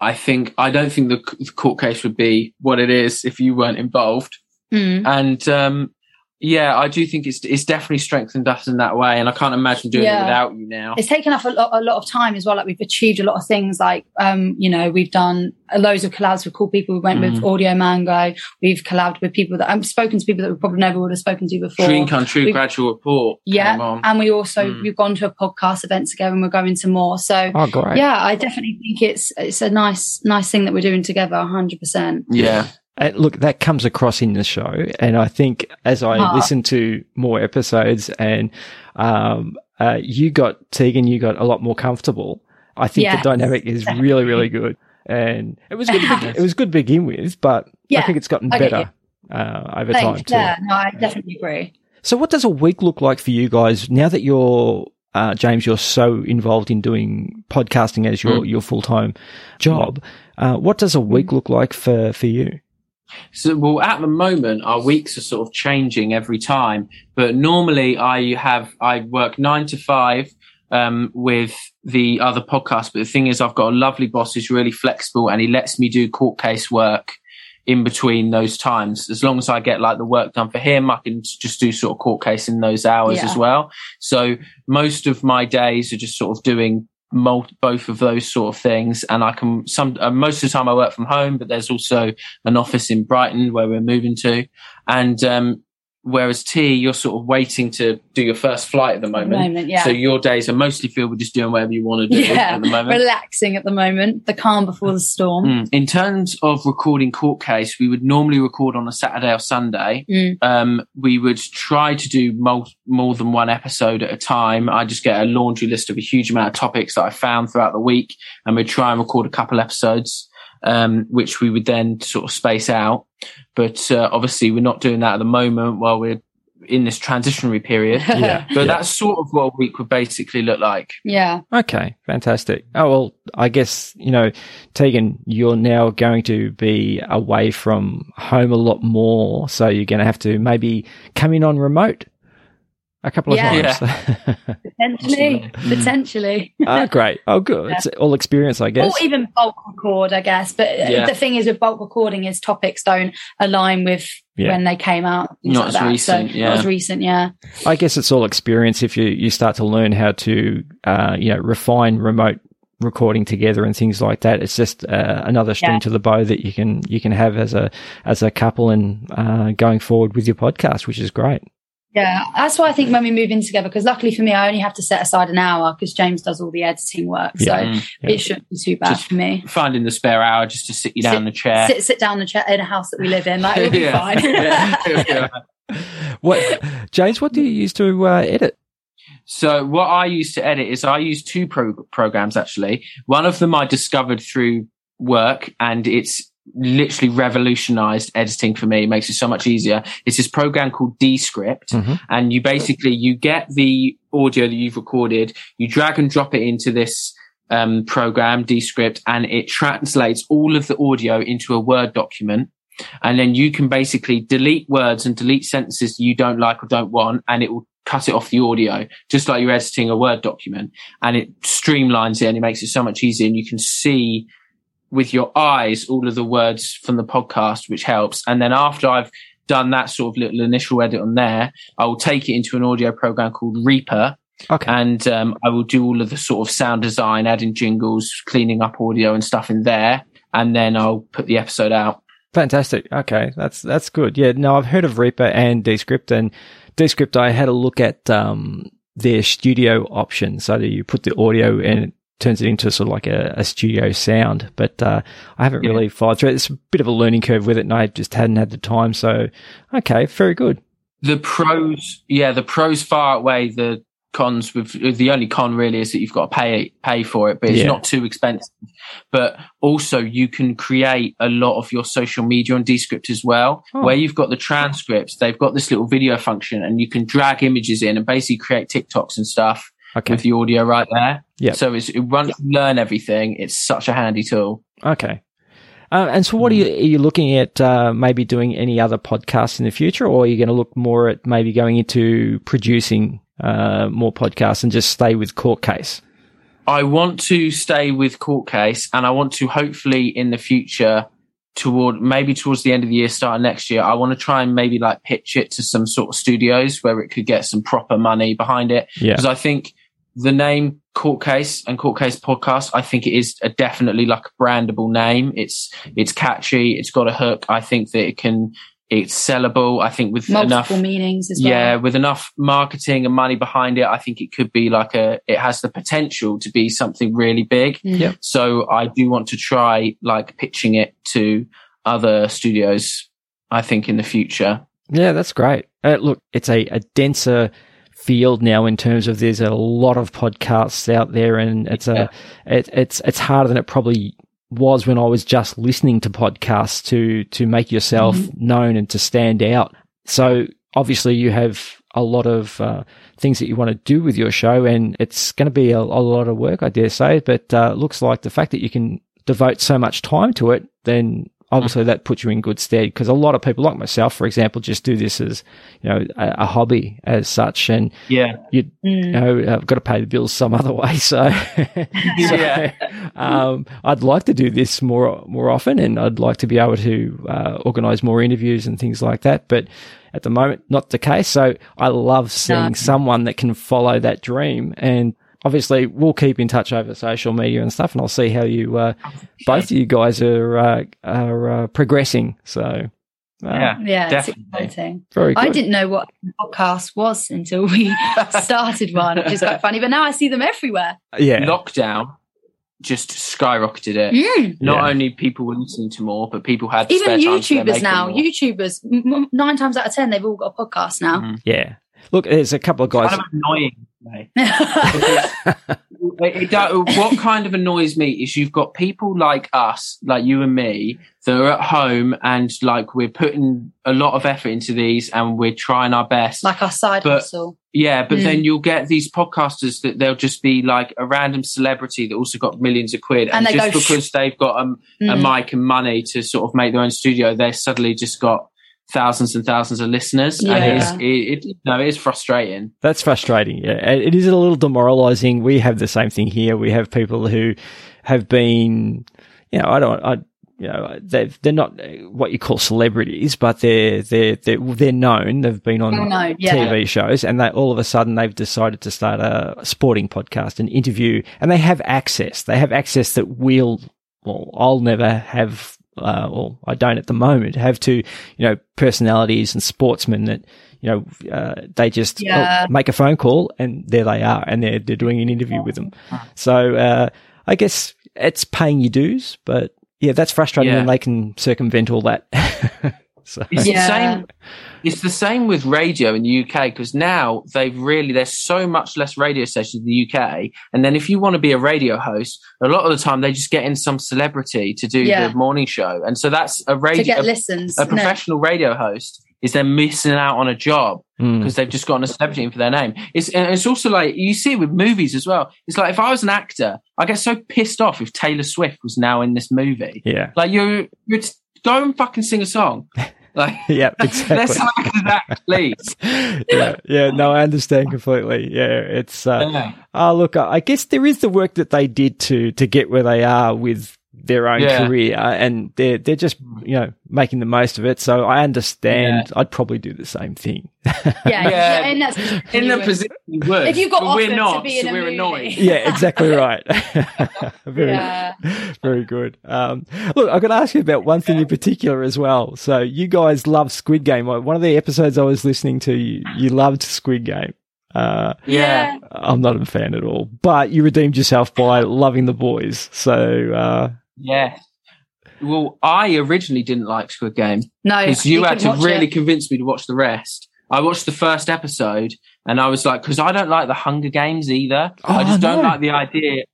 I think I don't think the, the court case would be what it is if you weren't involved. Mm. And um, yeah, I do think it's it's definitely strengthened us in that way. And I can't imagine doing Yeah. it without you now. It's taken up a lot, a lot of time as well. Like we've achieved a lot of things. Like, um, you know, we've done loads of collabs with cool people. We went with Mm. Audio Mango. We've collabed with people that I've spoken to people that we probably never would have spoken to before. Dream come true. We've- Gradual report. yeah, and we also Mm. we've gone to a podcast event together, and we're going to more. So Oh, great. yeah, I definitely think it's it's a nice nice thing that we're doing together. hundred percent. yeah. Uh, look, that comes across in the show, and I think as I Ah. listen to more episodes, and um, uh, you got Tiegan, you got a lot more comfortable. I think Yeah, the dynamic is really, really good, and it was good. To begin, it was good to begin with, but I think it's gotten get better uh, over Thanks. time too. Yeah, no, I definitely agree. So, what does a week look like for you guys now that you're uh, James? You're so involved in doing podcasting as your Mm. your full time job. Uh, what does a week look like for for you? So, well, at the moment, our weeks are sort of changing every time. But normally, I have I work nine to five um, with the other podcast. But the thing is, I've got a lovely boss who's really flexible, and he lets me do court case work in between those times. As long as I get like the work done for him, I can just do sort of court case in those hours Yeah. as well. So most of my days are just sort of doing both of those sort of things. And I can some, uh, most of the time I work from home, but there's also an office in Brighton where we're moving to. And, um, whereas T, you're sort of waiting to do your first flight at the At the moment. moment, yeah. So your days are mostly filled with just doing whatever you want to do yeah, at the moment. relaxing at the moment, the calm before the storm. Mm. In terms of recording court case, we would normally record on a Saturday or Sunday. Mm. Um, we would try to do mul- more than one episode at a time. I just get a laundry list of a huge amount of topics that I found throughout the week, and we'd try and record a couple episodes, um, which we would then sort of space out. But uh, obviously, we're not doing that at the moment while we're in this transitionary period. Yeah. But that's sort of what a week would basically look like. Yeah. Okay, fantastic. Oh, well, I guess, you know, Tiegan, you're now going to be away from home a lot more. So you're going to have to maybe come in on remote a couple of Yeah. times. Potentially. Potentially. oh, great. Oh, good. It's all experience, I guess. Or even bulk record, I guess. But uh, Yeah. the thing is with bulk recording is topics don't align with Yeah. when they came out. things Not like as that. recent, So, yeah. Not as recent, yeah. I guess it's all experience if you, you start to learn how to, uh, you know, refine remote recording together and things like that. It's just uh, another string Yeah. to the bow that you can you can have as a as a couple and uh, going forward with your podcast, which is great. Yeah, that's why I think when we move in together, because luckily for me, I only have to set aside an hour because James does all the editing work. So Yeah. Mm. Yeah. it shouldn't be too bad Just for me. Finding the spare hour just to sit you down in the chair. Sit, sit down in the chair in a house that we live in. Like, it'll be Yeah. fine. Yeah. What, James? What do you use to uh, edit? So what I used to edit is I use two pro- programs actually. One of them I discovered through work and it's literally revolutionized editing for me. It makes it so much easier. It's this program called Descript Mhm. and you basically, you get the audio that you've recorded, you drag and drop it into this um, program, Descript, and it translates all of the audio into a Word document. And then you can basically delete words and delete sentences you don't like or don't want, and it will cut it off the audio, just like you're editing a Word document. And it streamlines it and it makes it so much easier. And you can see with your eyes all of the words from the podcast, which helps. And then after I've done that sort of little initial edit on there, I will take it into an audio program called Reaper Okay. and um, I will do all of the sort of sound design, adding jingles, cleaning up audio and stuff in there. And then I'll put the episode out. Fantastic. Okay, that's that's good. Yeah, no, I've heard of Reaper and Descript, and Descript. I had a look at um, their studio option, so you put the audio and turns it into sort of like a, a studio sound. But uh, I haven't Yeah. really followed through. it. It's a bit of a learning curve with it, and I just hadn't had the time. So, okay, very good. The pros, yeah, the pros far outweigh the cons. With the only con really is that you've got to pay pay for it, but it's Yeah. not too expensive. But also, you can create a lot of your social media on Descript as well, Oh. where you've got the transcripts. They've got this little video function, and you can drag images in and basically create TikToks and stuff Okay, with the audio right there. Yeah. So it's it, once you learn everything, it's such a handy tool. okay. Uh, and so, what are you, are you looking at? Uh, maybe doing any other podcasts in the future, or are you going to look more at maybe going into producing uh, more podcasts and just stay with Court Case? I want to stay with court case and I want to hopefully in the future toward maybe towards the end of the year, start of next year, I want to try and maybe like pitch it to some sort of studios where it could get some proper money behind it. Yeah. Because I think the name court case and court case podcast, I think it is a definitely like a brandable name. It's, it's catchy. It's got a hook. I think that it can, it's sellable. I think with Multiple enough, meanings as well. yeah, with enough marketing and money behind it, I think it could be like a, it has the potential to be something really big. Mm. Yep. So I do want to try like pitching it to other studios, I think in the future. Yeah, that's great. Uh, look, it's a, a denser field now in terms of there's a lot of podcasts out there, and it's a it, it's it's harder than it probably was when I was just listening to podcasts to to make yourself known and to stand out. So obviously you have a lot of uh, things that you want to do with your show, and it's going to be a, a lot of work, I dare say. But uh, it looks like the fact that you can devote so much time to it, then obviously that puts you in good stead because a lot of people like myself, for example, just do this as, you know, a, a hobby as such. And Yeah. you, Mm. you know, I've got to pay the bills some other way. So, Yeah. um, I'd like to do this more, more often and I'd like to be able to, uh, organize more interviews and things like that. But at the moment, not the case. So I love seeing No. someone that can follow that dream and obviously we'll keep in touch over social media and stuff and I'll see how you, uh, both of you guys are, uh, are, uh, progressing. So, uh, Yeah. Yeah, Definitely. it's exciting. very good. I didn't know what podcast was until we started one, which is quite funny. But now I see them everywhere. Yeah. Lockdown just skyrocketed it. Mm. Not Yeah. only people were listening to more, but people had Even spare time, so they're YouTubers making now, more. YouTubers, m- m- nine times out of ten, they've all got a podcast now. Mhm. Yeah. Look, there's a couple of guys. kind of annoying. It, it what kind of annoys me is you've got people like us, like you and me, that are at home and like we're putting a lot of effort into these and we're trying our best. like our side But- hustle. yeah, but Mm. then you'll get these podcasters that they'll just be like a random celebrity that also got millions of quid, And and, just because they've got a, a Mm. mic and money to sort of make their own studio, they suddenly just got thousands and thousands of listeners, and Yeah. it is, it, it, no, it is frustrating. That's frustrating. Yeah, it is a little demoralizing. We have the same thing here. We have people who have been, you know, I don't, I, you know, they've, they're not what you call celebrities, but they're, they're, they're, they're known. They've been on no, yeah. TV shows and they all of a sudden they've decided to start a sporting podcast and interview and they have access. They have access that we'll, well, I'll never have, uh, well, I don't at the moment have to, you know, personalities and sportsmen that, you know, uh, they just oh, make a phone call and there they are and they're, they're doing an interview with them. So, uh, I guess it's paying your dues, but yeah, that's frustrating Yeah. when they can circumvent all that. so, It's Yeah. the same. It's the same with radio in the UK because now they've really there's so much less radio stations in the UK, and then if you want to be a radio host, a lot of the time they just get in some celebrity to do Yeah. the morning show, and so that's a radio to get a, listens. a No. professional radio host is then missing out on a job mm, because they've just gotten a celebrity in for their name. It's and it's also like you see it with movies as well. It's like if I was an actor, I get so pissed off if Taylor Swift was now in this movie. yeah. Like you, you go and fucking sing a song. Like Yeah, exactly. let's as act, please. yeah, yeah, no, I understand completely. Yeah, it's uh, Yeah. oh look, I guess there is the work that they did to to get where they are with their own Yeah. career, and they're they're just you know making the most of it. So I understand. I'd probably do the same thing. yeah, Yeah. yeah, in that In the position you would. If you've got offered we're to not, be in so a we're movie. annoyed. yeah, exactly right. very, Yeah. very good. Um, look, I've got to ask you about one thing in particular as well. So you guys love Squid Game. One of the episodes I was listening to, you, you loved Squid Game. Uh, Yeah. I'm not a fan at all, but you redeemed yourself by loving the boys. So, uh, Yeah. Well, I originally didn't like Squid Game No, because you, had to really it. convince me to watch the rest. I watched the first episode and I was like, because I don't like the Hunger Games either. Oh, I Oh, just don't like the idea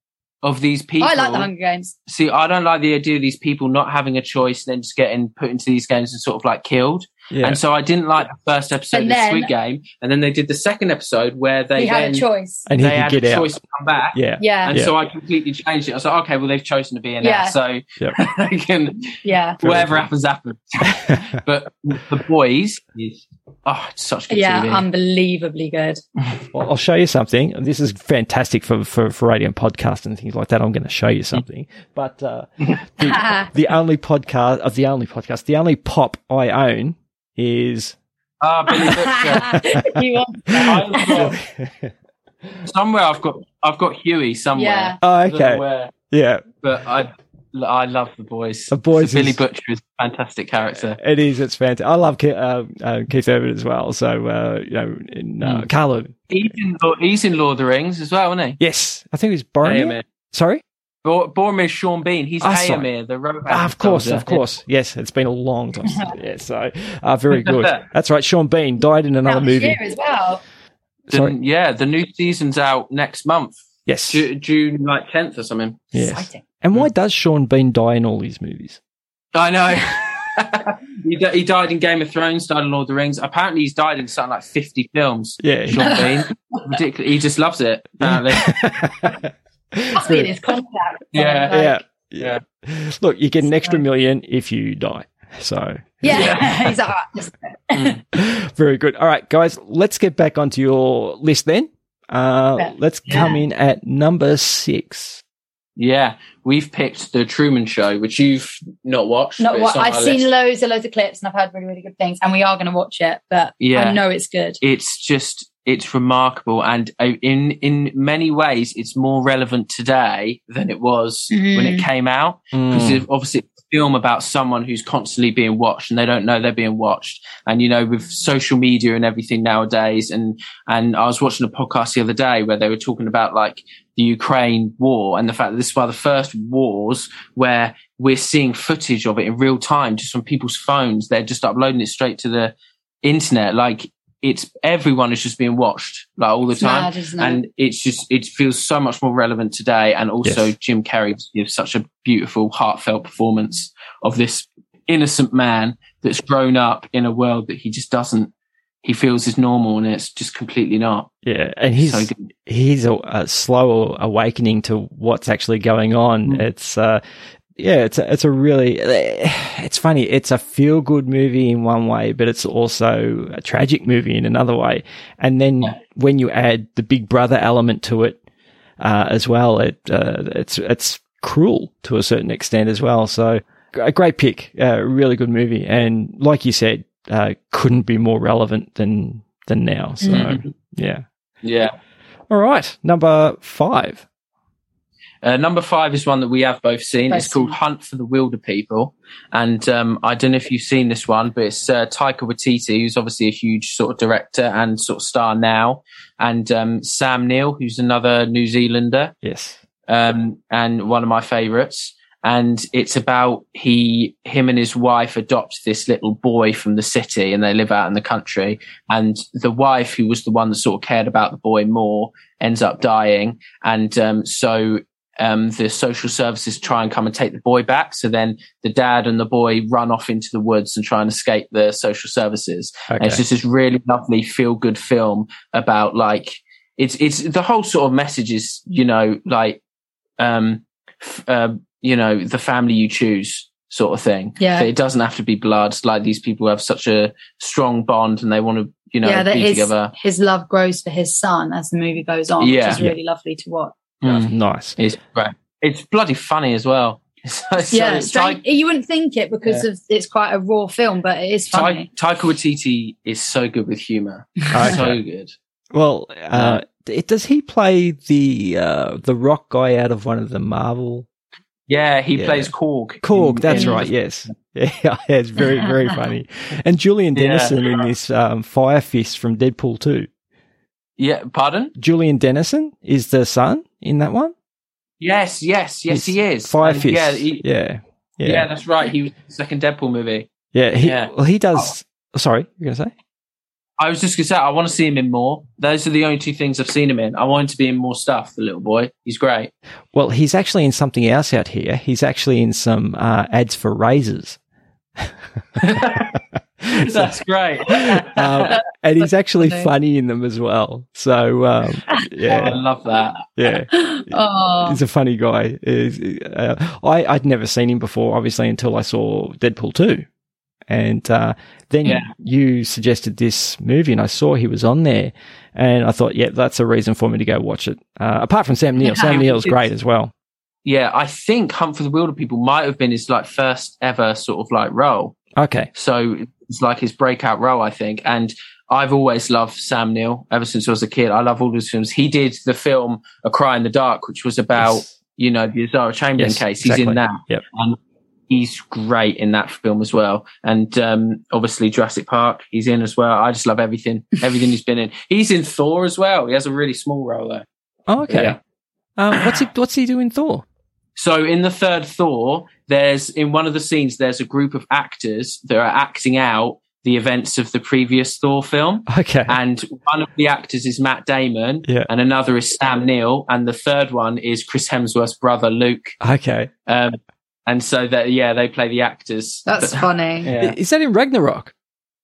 of these people. I like the Hunger Games. See, I don't like the idea of these people not having a choice and then just getting put into these games and sort of like killed. Yeah. And so I didn't like the first episode And of then- Squid Game. And then they did the second episode where they He had a choice. and he they could had get a out. choice to come back. Yeah. Yeah, And Yeah. so I completely changed it. I was like, okay, well, they've chosen to be in Yeah. that. So Yep. they can, yeah, whatever happens, happens. but the boys is, oh, it's such good yeah, TV. unbelievably good. Well, I'll show you something. This is fantastic for, for, for radio and podcast and things like that. I'm going to show you something. But uh, the, the only podcast, of the only podcast, the only pop I own is. Ah, Billy Butcher. You want- I've got, somewhere I've got, I've got Huey somewhere. yeah, oh, I don't know okay. where, Yeah, but I, I love the boys. The Boys Billy is- Butcher is a fantastic character. it is. It's fantastic. I love Ke- uh, uh, Keith Urban as well. So, uh, you know, in uh, Mm. Carlo. He's in, he's in Lord of the Rings as well, isn't he? Yes, I think he's was Boromir. Éomer. Sorry? Bor- Boromir's Sean Bean. He's Ah, sorry. Éomer, the robot. Ah, of course, soldier. of course. Yes, it's been a long time. since- yeah, so uh, very good. That's right. Sean Bean died in another That movie. as well. The- yeah, the new season's out next month, Yes. Ju- June like tenth or something. Yes. Exciting. And why does Sean Bean die in all these movies? I know. he, di- he died in Game of Thrones, died in Lord of the Rings. Apparently, he's died in something like fifty films. Yeah. Sean Bean, ridiculous. He just loves it. Apparently, Must be in his contract. Yeah, Like, yeah. Yeah. Look, you get an extra million if you die. So Yeah, he's like, "Ah, just- very good. All right, guys, let's get back onto your list then. Uh, let's come in at number six. Yeah, we've picked the Truman Show, which you've not watched. not but what I've seen list. loads and loads of clips and I've heard really, really good things, and we are going to watch it, but Yeah. I know it's good. It's just it's remarkable, and uh, in in many ways, it's more relevant today than it was when it Mhm. came out. because Mm. obviously it's a film about someone who's constantly being watched and they don't know they're being watched and you know with social media and everything nowadays and and i was watching a podcast the other day where they were talking about like the ukraine war and the fact that this is one of the first wars where we're seeing footage of it in real time just from people's phones they're just uploading it straight to the internet like it's everyone is just being watched like all the It's time mad, isn't it? and it's just it feels so much more relevant today and also Yes. jim carrey gives such a beautiful heartfelt performance of this innocent man that's grown up in a world that he just doesn't he feels is normal and it's just completely not Yeah, and he's so he's a, a slow awakening to what's actually going on. Mm. It's uh, yeah, it's a, it's a really it's funny. It's a feel good movie in one way, but it's also a tragic movie in another way. And then when you add the Big Brother element to it uh, as well, it uh, it's it's cruel to a certain extent as well. So a great pick, a really good movie, and like you said, uh, couldn't be more relevant than than now. So Mhm. yeah. yeah All right, number five. Uh, number five is one that we have both seen. Both it's called seen. Hunt for the Wilderpeople, and um, I don't know if you've seen this one, but it's uh, Taika Waititi, who's obviously a huge sort of director and sort of star now, and um, Sam Neill, who's another New Zealander, Yes. um, and one of my favourites. And it's about he, him, and his wife adopt this little boy from the city, and they live out in the country. And the wife, who was the one that sort of cared about the boy more, ends up dying. And um, so um, the social services try and come and take the boy back. So then the dad and the boy run off into the woods and try and escape the social services. And Okay. it's just this really lovely feel good film about like it's it's the whole sort of message is you know like um f- uh, you know the family you choose sort of thing. Yeah. That it doesn't have to be blood. Like these people have such a strong bond and they want to you know yeah, that be his, together. his love grows for his son as the movie goes on, Yeah. which is really lovely to watch. Mm. nice. It's great. It's bloody funny as well. It's so- so- yeah, Ty- you wouldn't think it because of it's quite a raw film, but it is Ty- funny. Taika Waititi is so good with humor. Okay. So good. Well, uh, it, does he play the uh, the rock guy out of one of the Marvel? Yeah, he Yeah. plays Korg. Korg, in- that's in- right. Yes, yeah, it's very very funny. And Julian Yeah. Dennison in this um, Fire Fist from Deadpool two. Yeah, pardon? Julian Dennison is the son in that one. Yes, yes, yes, he is. Fire Fist. Yeah, he- yeah, yeah, yeah, that's right. He was in the second Deadpool movie. yeah. He, yeah. Well, he does. Sorry, you're gonna say? I was just gonna say I want to see him in more. Those are the only two things I've seen him in. I want him to be in more stuff. The little boy, he's great. Well, he's actually in something else out here. He's actually in some uh, ads for razors. That's great. um, and he's actually Funny. in them as well. So um, I love that. yeah, oh, he's a funny guy. Uh, I I'd never seen him before, obviously, until I saw Deadpool two, and uh, then Yeah. you suggested this movie, and I saw he was on there, and I thought, yeah, that's a reason for me to go watch it. Uh, apart from Sam Neill, Sam Neill's great as well. Yeah, I think Hunt for the Wilderpeople might have been his like first ever sort of like role. Okay, So it's like his breakout role, I think. And I've always loved Sam Neill ever since I was a kid. I love all his films. He did the film A Cry in the Dark, which was about Yes. you know the Azaria Chamberlain Yes, case. He's exactly. in that. Yep. And he's great in that film as well. And um, obviously Jurassic Park, he's in as well. I just love everything, everything he's been in. He's in Thor as well. He has a really small role there. Oh, okay. Yeah. Um, what's he What's he doing Thor? So in the third Thor, there's in one of the scenes, there's a group of actors that are acting out the events of the previous Thor film. Okay, And one of the actors is Matt Damon, Yeah. and another is Sam Neill, and the third one is Chris Hemsworth's brother Luke. okay. Um, and so that yeah, they play the actors. that's funny. yeah. Is that in Ragnarok?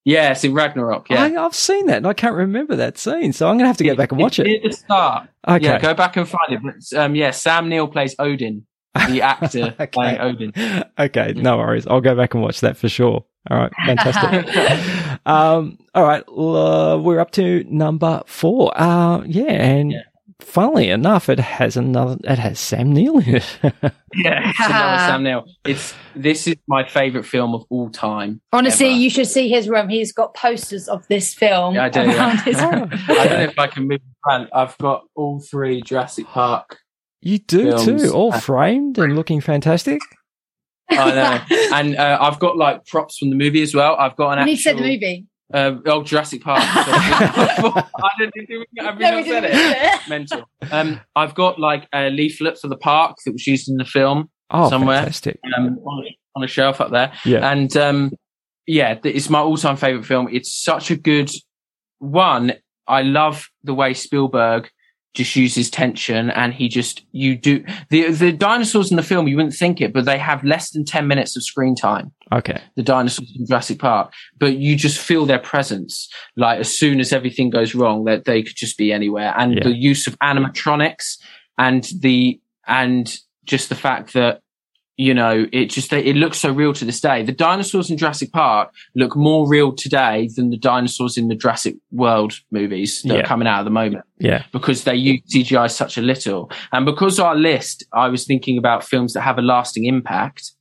yeah, in Ragnarok. Yeah, I, I've seen that and I can't remember that scene, so I'm going to have to go back and watch It's it. Near the start. Okay. Yeah, go back and find it. But um, yeah, Sam Neill plays Odin. The actor Okay. playing Odin. okay, no worries. I'll go back and watch that for sure. All right, fantastic. um, all right, l- uh, we're up to number four. Uh, yeah, and Yeah. funnily enough, it has another. It has Sam Neill in it. Yeah, it's another Sam Neill. It's this is my favorite film of all time. Honestly, ever. you should see his room. He's got posters of this film Yeah, I do. Yeah. His- I don't know if I can move around. I've got all three Jurassic Park. You do Films. too, all framed and looking fantastic. I know, and uh, I've got like props from the movie as well. I've got an You need actual. to say the movie. Uh, oh, Jurassic Park. I didn't do Have we No, not we said it? it. Mental. Um, I've got like a leaflet for the park that was used in the film Oh, Somewhere. fantastic! um, on, a, on a shelf up there. Yeah, And um, yeah, it's my all-time favorite film. It's such a good one. I love the way Spielberg just uses tension, and he just you do the the dinosaurs in the film. You wouldn't think it, but they have less than ten minutes of screen time. okay, The dinosaurs in Jurassic Park, but you just feel their presence. Like as soon as everything goes wrong, that they could just be anywhere. And Yeah. the use of animatronics and the and just the fact that you know it just it looks so real to this day. The dinosaurs in Jurassic Park look more real today than the dinosaurs in the Jurassic World movies that Yeah. are coming out at the moment yeah, because they use CGI such a little. And because our list, I was thinking about films that have a lasting impact.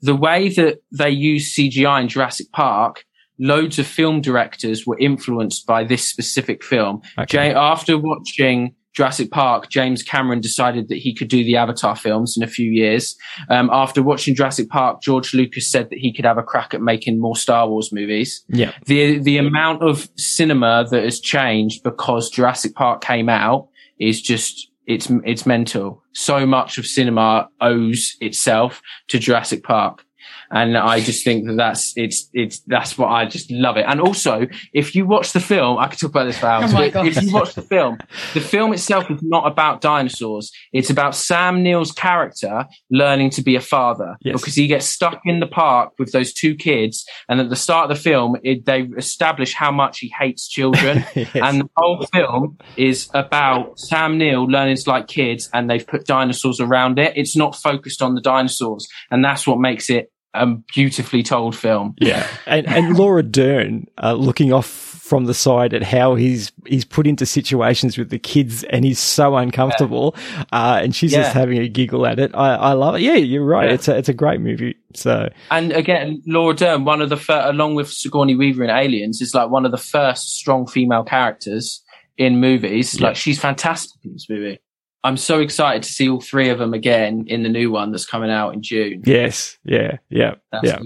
The way that they use CGI in Jurassic Park, loads of film directors were influenced by this specific film. okay. Ja- after watching Jurassic Park, James Cameron decided that he could do the Avatar films in a few years. Um, after watching Jurassic Park, George Lucas said that he could have a crack at making more Star Wars movies yeah, the the amount of cinema that has changed because Jurassic Park came out is just it's it's mental. So much of cinema owes itself to Jurassic Park. And I just think that that's it's it's that's what I just love it. And also, if you watch the film, I could talk about this for hours. Oh but if you watch the film, the film itself is not about dinosaurs. It's about Sam Neill's character learning to be a father Yes. because he gets stuck in the park with those two kids, and at the start of the film, it, they establish how much he hates children. Yes. And the whole film is about Sam Neill learning to like kids, and they've put dinosaurs around it. It's not focused on the dinosaurs, and that's what makes it a beautifully told film. Yeah, and and Laura Dern uh, looking off from the side at how he's he's put into situations with the kids, and he's so uncomfortable, uh, and she's just having a giggle at it. I, I love it. Yeah, you're right. Yeah. It's a it's a great movie. So And again, Laura Dern, one of the fir- along with Sigourney Weaver in Aliens, is like one of the first strong female characters in movies. Yeah. Like she's fantastic in this movie. I'm so excited to see all three of them again in the new one that's coming out in June. yes, yeah, yeah, That's yeah.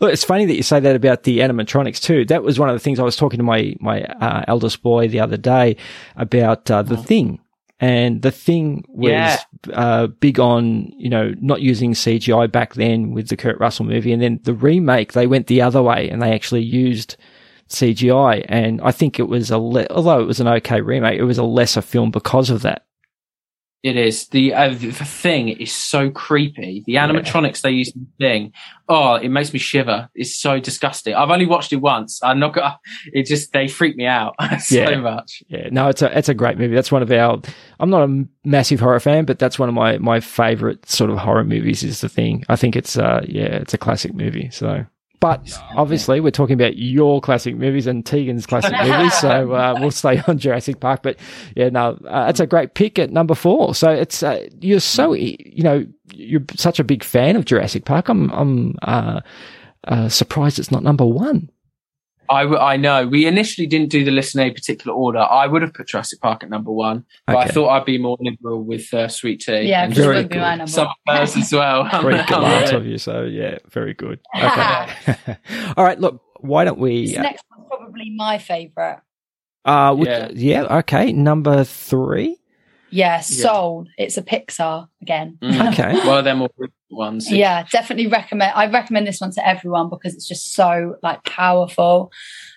Look, it's funny that you say that about the animatronics too. That was one of the things I was talking to my my uh, eldest boy the other day about uh, the thing. And the thing was Yeah. uh, big on, you know, not using CGI back then with the Kurt Russell movie. And then the remake, they went the other way and they actually used CGI. And I think it was a, le- although it was an okay remake, it was a lesser film because of that. It is the uh, the thing is so creepy. The animatronics they use in the thing, oh, it makes me shiver. It's so disgusting. I've only watched it once. I'm not gonna. It just they freak me out so Yeah. much. Yeah, no, it's a it's a great movie. That's one of our. I'm not a massive horror fan, but that's one of my my favorite sort of horror movies. Is the thing. I think it's uh yeah, it's a classic movie. So, but obviously we're talking about your classic movies and Tiegan's classic movies, so uh, we'll stay on Jurassic Park. But yeah, no, uh, it's a great pick at number four. So it's uh, you're so you know you're such a big fan of Jurassic Park. I'm I'm uh, uh, surprised it's not number one. I, w- I know. We initially didn't do the list in a particular order. I would have put Jurassic Park at number one, but I thought I'd be more liberal with uh, Sweet Tee. Yeah, and because it Very would be my good. number some one. of hers as well. Very good gallant of you. So yeah, very good. Okay. All right. Look, why don't we? This next one's probably my favourite. Uh, with, Yeah. yeah. Okay. Number three. Yeah, Sold. It's a Pixar again. Mm. Okay. Well, they're more recent ones. Yeah, definitely recommend. I recommend this one to everyone because it's just so like powerful.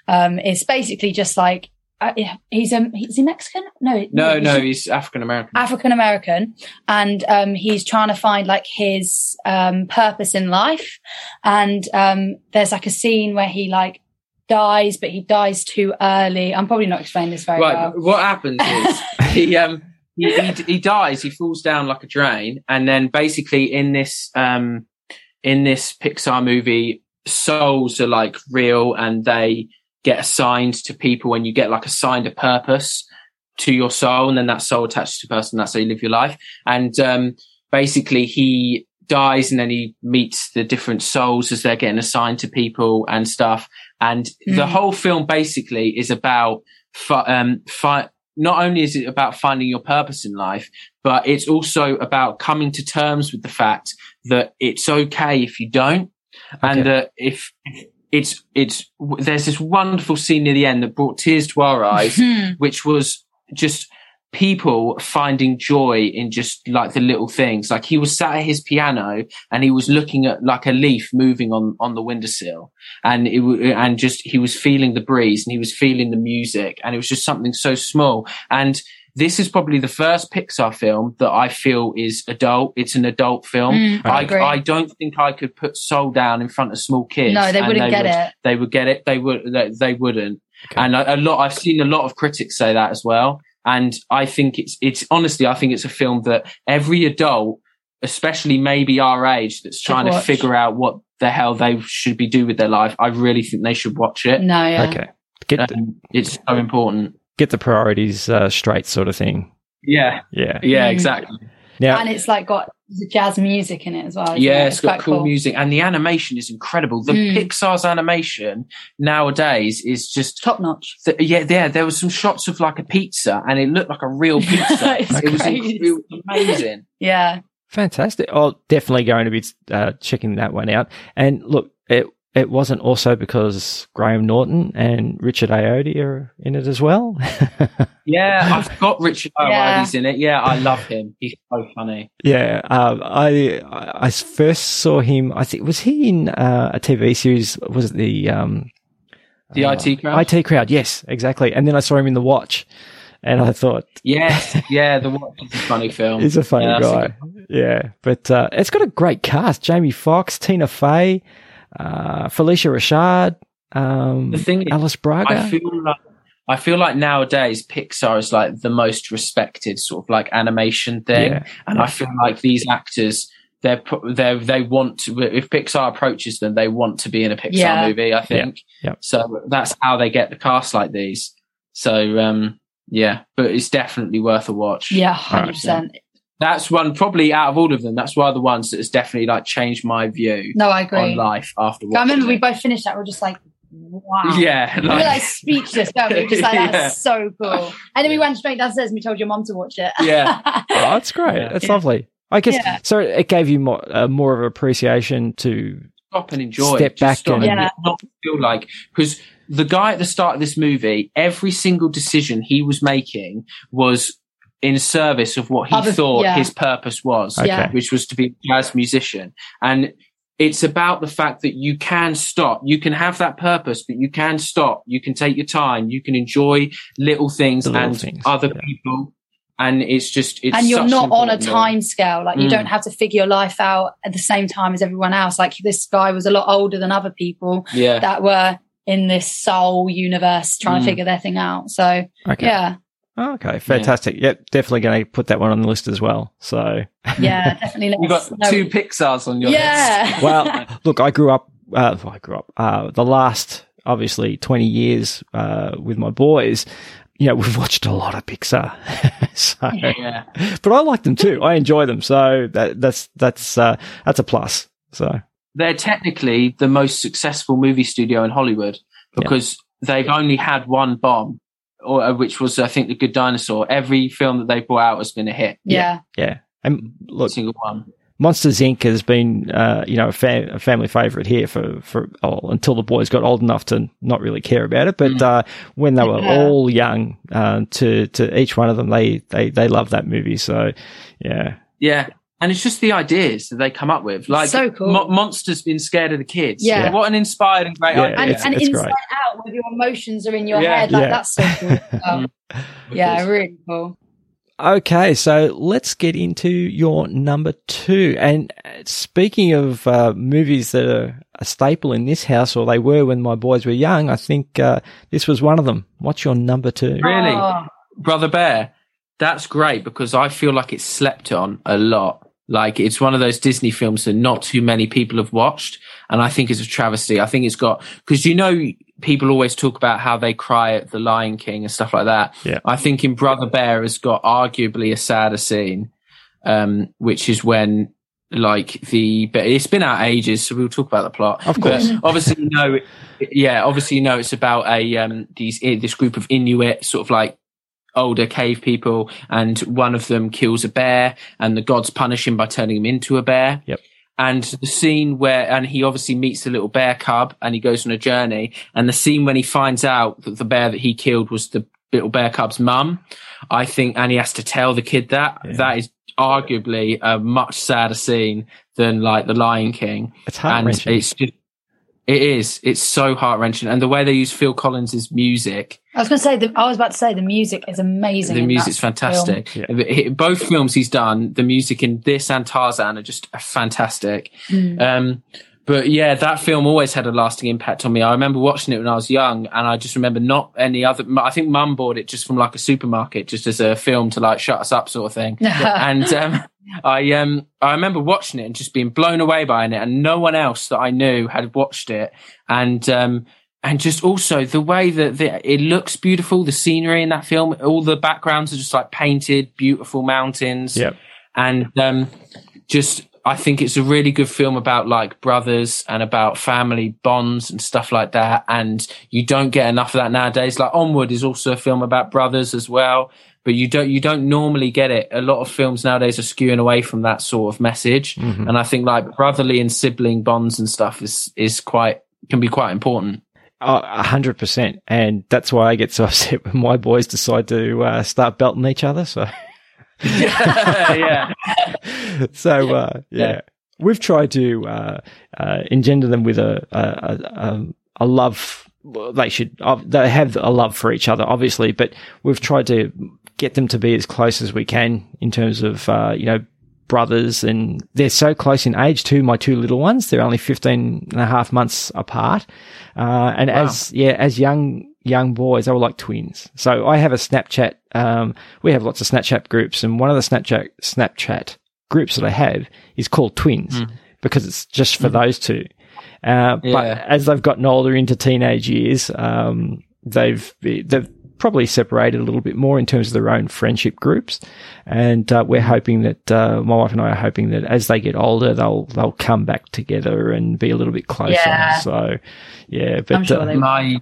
Um, it's basically just like uh, yeah, he's a he's a Mexican. No, No, he's no, he's African American. African American, and um, he's trying to find like his um, purpose in life. And um, there's like a scene where he like dies, but he dies too early. I'm probably not explaining this very Right. well. What happens is he um he, he he dies. He falls down like a drain, and then basically in this um in this Pixar movie, souls are like real, and they get assigned to people, and you get like assigned a purpose to your soul, and then that soul attaches to a person. That's how you live your life. And um, basically, he dies, and then he meets the different souls as they're getting assigned to people and stuff. And the Mm. whole film basically is about fi- um, fi- not only is it about finding your purpose in life, but it's also about coming to terms with the fact that it's okay if you don't, and that if it's it's there's this wonderful scene near the end that brought tears to our eyes, Hmm. which was just people finding joy in just like the little things. Like he was sat at his piano and he was looking at like a leaf moving on on the windowsill, and it w- and just he was feeling the breeze and he was feeling the music, and it was just something so small. And this is probably the first Pixar film that I feel is adult. It's an adult film. Mm, I I, agree. I don't think I could put Soul down in front of small kids. No, they wouldn't get would, it. They would get it. They would. They, they wouldn't. Okay. And a, a lot. I've seen a lot of critics say that as well. And I think it's it's honestly, I think it's a film that every adult, especially maybe our age, that's trying to figure out what the hell they should be do with their life. I really think they should watch it. No, yeah. Okay. Get the, Um, it's so important. get the priorities uh, straight, sort of thing. Yeah. Yeah. Yeah. Mm. Exactly. Now, And it's like got the jazz music in it as well. Yeah, it? it's got quite cool, music, and the animation is incredible. The Mm. Pixar's animation nowadays is just Top notch. th- yeah, there there was some shots of like a pizza, and it looked like a real pizza. It's it, was great. inc- it was amazing. Yeah. fantastic. Oh, definitely going to be uh, checking that one out. And look, it it wasn't also because Graham Norton and Richard Ayoade are in it as well. Yeah, I've got Richard Yeah. In it. Yeah, I love him. He's so funny. yeah, um, I I first saw him. I think was he in uh, a TV series? Was it the um, The uh, IT crowd. IT crowd? Yes, exactly. And then I saw him in The Watch, and I thought Yes, yeah, the Watch is a funny film. he's a funny Yeah, that's a guy. yeah, but uh, it's got a great cast: Jamie Foxx, Tina Fey, uh, Phylicia Rashad, um, The thing is, Alice Braga. I feel like I feel like nowadays Pixar is like the most respected sort of like animation thing, Yeah. and I feel like these actors. They're, they're, they want to, if Pixar approaches them, they want to be in a Pixar Yeah. movie, I think. Yeah. So that's how they get the cast like these. So, um, yeah, but it's definitely worth a watch. Yeah, 100%. That's one, probably out of all of them, that's one of the ones that has definitely like changed my view No, I agree. on life after I watching remember we both finished that. We are just like, wow. Yeah. We were like speechless, weren't we? We were just like, that's Yeah. so cool. And then we went straight downstairs and we told your mom to watch it. Yeah. Oh, that's great. Yeah. That's lovely. I guess Yeah. so. It gave you more, uh, more of an appreciation to stop and enjoy. Step back stop and- Yeah. not feel like because the guy at the start of this movie, every single decision he was making was in service of what he Other- thought yeah. his purpose was, Okay. Which was to be a jazz musician. And it's about the fact that you can stop. You can have that purpose, but you can stop. You can take your time. You can enjoy little things little and things, other yeah. people. And it's just, it's and you're such not on a important thing. time scale. Like you Mm. don't have to figure your life out at the same time as everyone else. Like this guy was a lot older than other people Yeah. that were in this soul universe trying Mm. to figure their thing out. So okay. yeah, okay, fantastic. Yep, definitely going to put that one on the list as well. So, yeah, definitely. Let You've got know. two Pixars on your Yeah. list. well, look, I grew up. Uh, I grew up. Uh, the last, obviously, twenty years uh, with my boys. You know, we've watched a lot of Pixar. so, Yeah. but I like them too. I enjoy them. So that, that's that's uh, that's a plus. So they're technically the most successful movie studio in Hollywood because they've only had one bomb, or uh, which was I think The Good Dinosaur. Every film that they brought out has been a hit. yeah. yeah, and look, single one. Monsters Inc. has been, uh, you know, a, fa- a family favorite here for, for oh, until the boys got old enough to not really care about it. But Mm. uh, when they were Yeah. all young, uh, to to each one of them, they they they love that movie. So, yeah, Yeah. And it's just the ideas that they come up with. Like, So cool. Mo- Monsters being scared of the kids. Yeah. What an inspired and great Yeah, idea. And, It's- and it's inside great. out, where your emotions are in your Yeah. head, like Yeah. that's so cool. Oh, yeah, really cool. Okay, so let's get into your number two. And uh, speaking of uh, movies that are a staple in this house, or they were when my boys were young, I think uh, this was one of them. What's your number two? Really? Oh, Brother Bear. that's great because I feel like it's slept on a lot. Like it's one of those Disney films that not too many people have watched. And I think it's a travesty. I think it's got, cause you know, people always talk about how they cry at the Lion King and stuff like that. Yeah. I think in Brother Bear has got arguably a sadder scene, um, which is when like the, but it's been out ages. So we'll talk about the plot. Of course. But obviously, you know, yeah, obviously, you know, it's about a, um, these, this group of Inuit sort of like older cave people and one of them kills a bear and the gods punish him by turning him into a bear. Yep. And the scene where, and he obviously meets the little bear cub and he goes on a journey. And the scene when he finds out that the bear that he killed was the little bear cub's mum, I think, and he has to tell the kid that, Yeah. that is arguably a much sadder scene than like the Lion King. It's And heart-wrenching. it's just, it is. It's so heart wrenching. And the way they use Phil Collins's music, I was going to say, the, I was about to say, the music is amazing. the music's fantastic. film. He- Both films he's done, the music in this and Tarzan are just fantastic. Mm. Um, but yeah, that film always had a lasting impact on me. I remember watching it when I was young, and I just remember not any other. I think Mum bought it just from like a supermarket, just as a film to like shut us up, sort of thing. and um, I um, I remember watching it and just being blown away by it, and no one else that I knew had watched it, and um, and just also the way that the, it looks beautiful, the scenery in that film, all the backgrounds are just like painted, beautiful mountains Yep. and um, just I think it's a really good film about like brothers and about family bonds and stuff like that. And you don't get enough of that nowadays. Like Onward is also a film about brothers as well, but you don't you don't normally get it. A lot of films nowadays are skewing away from that sort of message. Mhm. And I think like brotherly and sibling bonds and stuff is is quite can be quite important. A hundred percent, and that's why I get so upset when my boys decide to uh, start belting each other. So, yeah. so uh, yeah. Yeah. we've tried to uh, uh, engender them with a a, a, a- love. They should uh, they have a love for each other, obviously, but we've tried to get them to be as close as we can in terms of uh, you know brothers and they're so close in age too my two little ones they're only 15 and a half months apart uh, and Wow. as yeah as young young boys they were like twins so i have a snapchat um, we have lots of snapchat groups and one of the snapchat snapchat groups that i have is called twins Mm. because it's just for those two uh, but as they've gotten older into teenage years um, they've they've probably separated a little bit more in terms of their own friendship groups and uh, we're hoping that uh, my wife and I are hoping that as they get older, they'll they'll come back together and be a little bit closer. Yeah. So, yeah, but I'm sure uh, they- my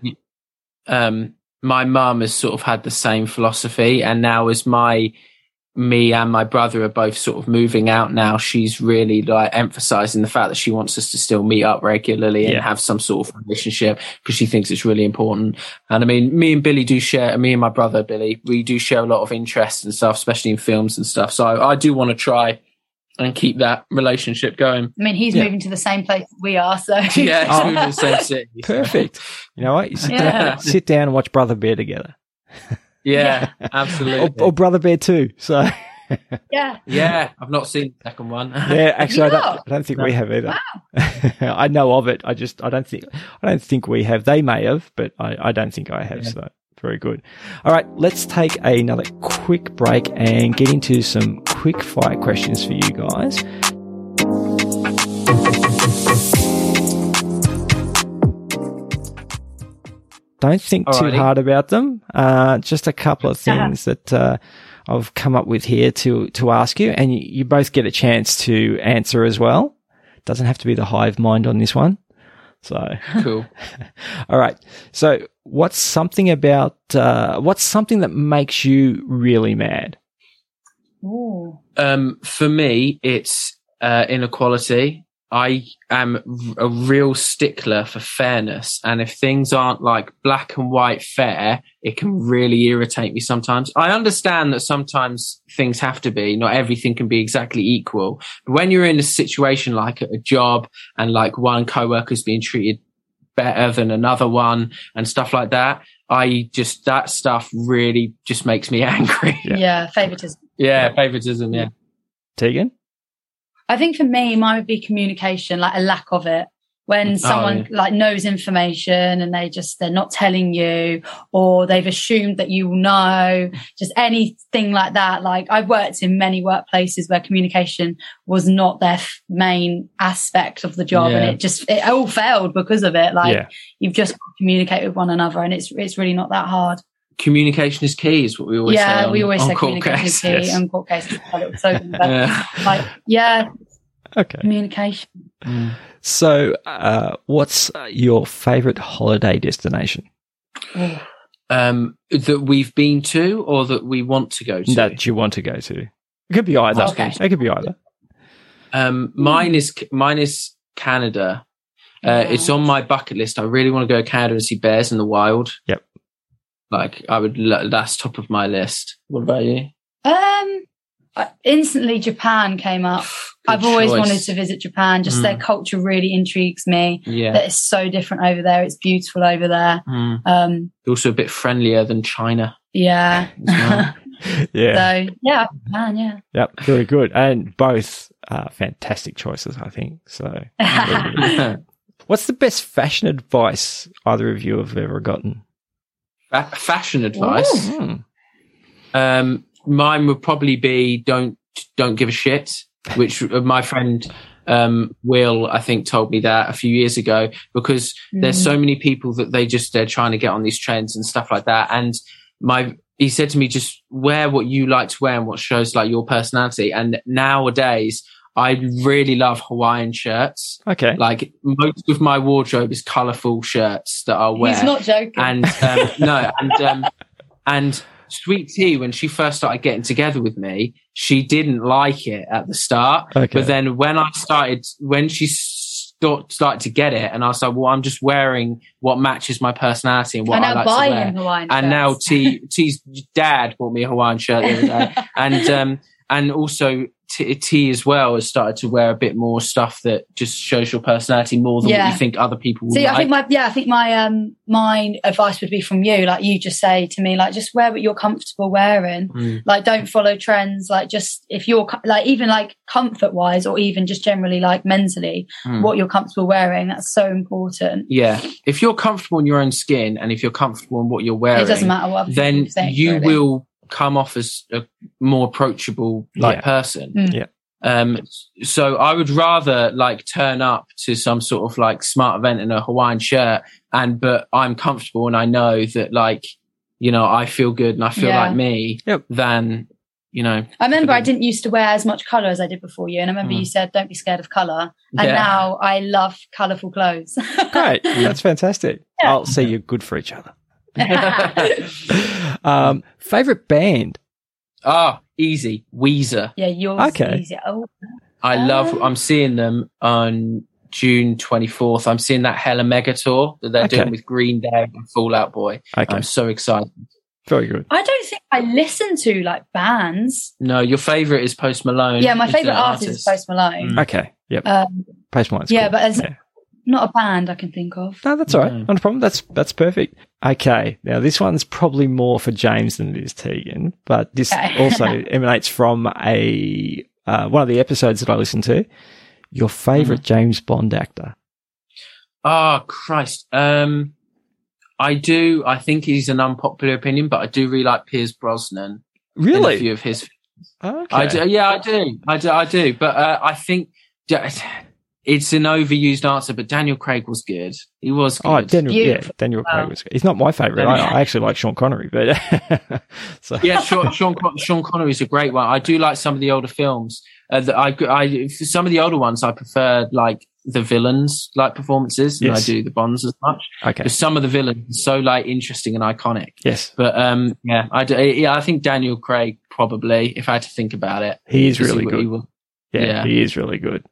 um my mum has sort of had the same philosophy and now as my me and my brother are both sort of moving out now she's really like emphasizing the fact that she wants us to still meet up regularly and Yeah. have some sort of relationship because she thinks it's really important and i mean me and billy do share me and my brother billy we do share a lot of interest and stuff especially in films and stuff so i, I do want to try and keep that relationship going I mean, he's Yeah. moving to the same place we are, so yeah it's Oh. moving to the same city perfect. You know what? You sit, Yeah. down, sit down and watch Brother Bear together, yeah absolutely or, or Brother Bear Two. So, yeah. Yeah, I've not seen the second one. yeah, actually, I don't. I don't think we have either. I know of it. I just, I don't think, I don't think we have. They may have, but I, I don't think I have. Yeah. So, very good. All right, let's take another quick break and get into some quick fire questions for you guys. Don't think too hard about them. Uh, just a couple of things that uh, I've come up with here to to ask you, and you, you both get a chance to answer as well. Doesn't have to be the hive mind on this one. So, cool. all right. So, what's something about uh, what's something that makes you really mad? Ooh. Um, for me, it's uh, inequality. I am a real stickler for fairness, and if things aren't like black and white fair, it can really irritate me sometimes. I understand that sometimes things have to be, not everything can be exactly equal. But when you're in a situation like a job and like one coworker's being treated better than another one and stuff like that, I just that stuff really just makes me angry. Yeah. Yeah. favoritism. yeah, favoritism. Yeah. Tiegan? I think for me, mine would be communication, like a lack of it. when oh, someone yeah. like knows information and they just they're not telling you or they've assumed that you will know just anything like that like i've worked in many workplaces where communication was not their f- main aspect of the job and it just it all failed because of it like Yeah. you've just communicate with one another and it's it's really not that hard Communication is key, is what we always say. yeah we always on say court communication is key yes. and court cases a little slogan but Yeah. like yeah Okay. communication So, uh, what's uh, your favorite holiday destination Um, that we've been to or that we want to go to. that you want to go to? It could be either. Okay. It could be either. Um, mine is mine is Canada. Uh, it's on my bucket list. I really want to go to Canada and see bears in the wild. Yep. Like I would. That's top of my list. What about you? Um, instantly Japan came up. Good I've always choice. wanted to visit Japan. Just their Mm. culture really intrigues me. Yeah. That it's so different over there. It's beautiful over there. Mm. Um, Also a bit friendlier than China. yeah. well. Yeah. so yeah, Japan. Yeah. Yep. Very good. And both uh, fantastic choices, I think. So, what's the best fashion advice either of you have ever gotten? Fa- fashion advice. Hmm. Um, mine would probably be don't don't give a shit. Which my friend um, Will, I think, told me that a few years ago because there's Mm. so many people that they just they're trying to get on these trends and stuff like that. And my he said to me, just wear what you like to wear and what shows like your personality. And nowadays, I really love Hawaiian shirts. Okay. Like most of my wardrobe is colorful shirts that I'll wear He's not joking. and um, no, and um, and Sweet Tee when she first started getting together with me, she didn't like it at the start, Okay. but then when I started, when she start, started to get it, and I was like, well, I'm just wearing what matches my personality and what and I now like to wear. Hawaiian And now shirts. T T's dad bought me a Hawaiian shirt the other day, and um, and also T, T as well has started to wear a bit more stuff that just shows your personality more than what you think other people will See, like. I think my yeah, I think my um my advice would be from you. Like you just say to me, like just wear what you're comfortable wearing. Mm. Like don't follow trends. Like just if you're like even like comfort wise, or even just generally like mentally, Mm. what you're comfortable wearing. That's so important. Yeah. If you're comfortable in your own skin and if you're comfortable in what you're wearing, it doesn't matter what then think, you really. will come off as a more approachable like Yeah. person. Mm. Yeah. Um, so I would rather like turn up to some sort of like smart event in a Hawaiian shirt and, but I'm comfortable and I know that like, you know, I feel good and I feel Yeah. like me Yep. than, you know, I remember I didn't used to wear as much colour as I did before you, and I remember Mm. you said don't be scared of colour, and Yeah. now I love colourful clothes. Great. That's fantastic. Yeah. I'll see you're good for each other. um, favorite band? ah, easy. Weezer. yeah, yours. Okay. Easy. Oh, I love. Um, I'm seeing them on June 24th. I'm seeing that Hella Mega tour that they're Okay. doing with Green Day and Fall Out Boy. Okay. I'm so excited. Very good. I don't think I listen to like bands. No, your favorite is Post Malone. Yeah, my is the favorite artist is Post Malone. Mm. Okay. Yep. Um, Post Malone's yeah, cool. but as Yeah. Not a band I can think of. No, that's all right. No. Not a problem. That's that's perfect. Okay. Now this one's probably more for James than it is Tiegan, but this Okay. also emanates from a uh, one of the episodes that I listened to. Your favorite Mm-hmm. James Bond actor? Oh Christ. Um, I do. I think he's an unpopular opinion, but I do really like Pierce Brosnan. In a Really? few of his. Okay. I do. Yeah, I do. I do. I do. But uh, I think da- it's an overused answer. But Daniel Craig was good. He was good. Oh, Daniel, yeah, Beautiful. Daniel Craig Wow. was. He's not my favorite. I, I actually like Sean Connery, but so yeah, Sean, Sean, Con- Sean Connery is a great one. I do like some of the older films. Uh, that I, I, for some of the older ones, I prefer like the villains like performances than Yes. I do the Bonds as much. okay. Because some of the villains are so like interesting and iconic. Yes, But um, yeah, I do, yeah, I think Daniel Craig probably, if I had to think about it, he is 'Cause really he- good. he will- Yeah, Yeah. he is really good.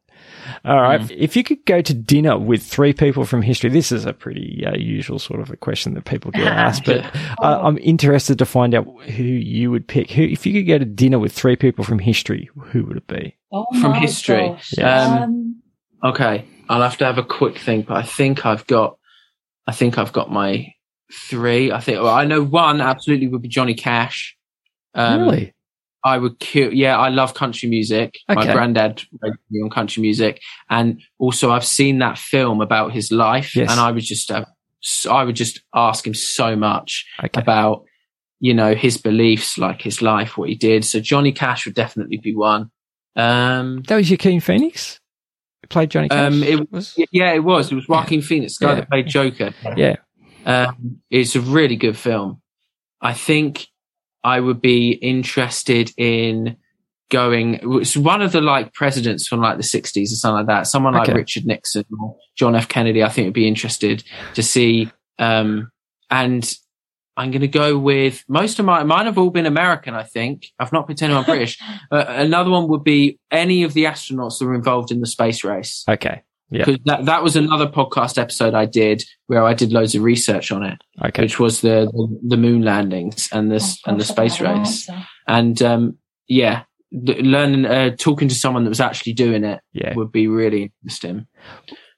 All right. Mm. If you could go to dinner with three people from history, this is a pretty uh, usual sort of a question that people get asked, but uh, I'm interested to find out who you would pick. Who, if you could go to dinner with three people from history, who would it be? Oh From history. gosh. Yes. Um, Okay, I'll have to have a quick think, but I think I've got, I think I've got my three. I think well, I know one absolutely would be Johnny Cash. Um, really? I would kill. Yeah, I love country music. My Okay. granddad raised me on country music, and also I've seen that film about his life, Yes. and I would just, uh, I would just ask him so much Okay. about, you know, his beliefs, like his life, what he did. So Johnny Cash would definitely be one. Um, That was Joaquin Phoenix? Played Johnny Cash? Um, it was. yeah, it was. It was Joaquin Phoenix, the guy Yeah. that played Joker. Yeah. Um, it's a really good film. I think I would be interested in going. It's one of the like presidents from like the '60s or something like that. Someone like Okay. Richard Nixon or John F. Kennedy. I think would be interested to see. Um, and I'm going to go with most of my mine have all been American. I think I've not picked anyone British. Uh, another one would be any of the astronauts that were involved in the space race Okay. Yeah. because that, that was another podcast episode I did where I did loads of research on it, Okay. which was the the, the moon landings and this Oh, and the space don't an race. answer. And um, yeah, th- learning uh, talking to someone that was actually doing it Yeah. would be really interesting.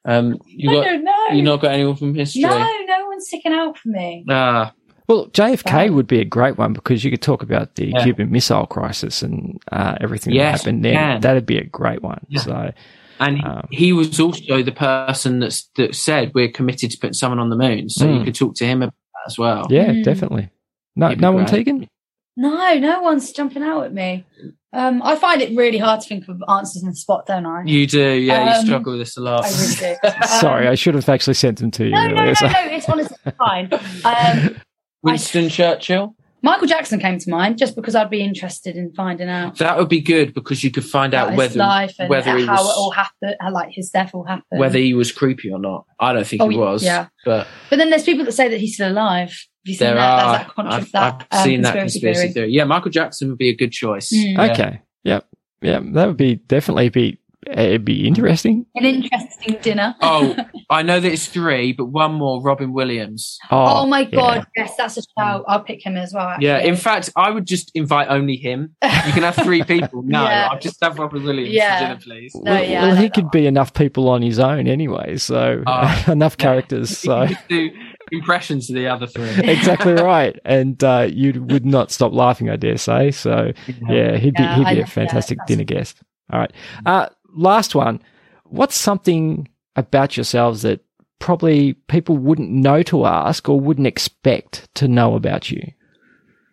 Um, you I got don't know. you not got anyone from history? no, no one's sticking out for me. Ah, Well, JFK Wow. would be a great one because you could talk about the Yeah. Cuban Missile Crisis and uh, everything that happened there. can. That'd be a great one. Yeah. So, and he, Um, he was also the person that's, that said we're committed to putting someone on the moon. So you Mm. could talk to him about that as well. yeah, Mm. definitely. No, He'd no one, great. Tiegan? No, no one's jumping out at me. Um, I find it really hard to think of answers in the spot, don't I? You do, yeah. you Um, struggle with this a lot. I really do. Um, Sorry, I should have actually sent them to you No, no, earlier. no, so- no. It's honestly fine. Um, Winston Churchill. Michael Jackson came to mind just because I'd be interested in finding out That would be good because you could find out about his whether life and whether how was it all happened, how like his death all happened. whether he was creepy or not. I don't think Oh, he was. yeah. but but then there's people that say that he's still alive. Have you seen there that? are. That's that, contra- I've, that I've um, seen that conspiracy conspiracy theory. theory. Yeah, Michael Jackson would be a good choice. Mm. Yeah. Okay. Yep. Yeah, that would be definitely be it'd be interesting. An interesting dinner. Oh, I know that it's three, but one more. Robin Williams. Oh, my yeah. god, yes, that's a shout. I'll pick him as well. Actually. Yeah. In fact, I would just invite only him. You can have three people. No, Yeah. I'll just have Robin Williams Yeah. for dinner, please. No, well, yeah, well, he could be enough people on his own anyway, so Oh. enough characters. So do impressions of the other three. exactly right, and uh, you would not stop laughing, I dare say. So yeah, he'd be Yeah, he'd be a fantastic That's- dinner guest. All right, uh, last one. What's something about yourselves that probably people wouldn't know to ask or wouldn't expect to know about you?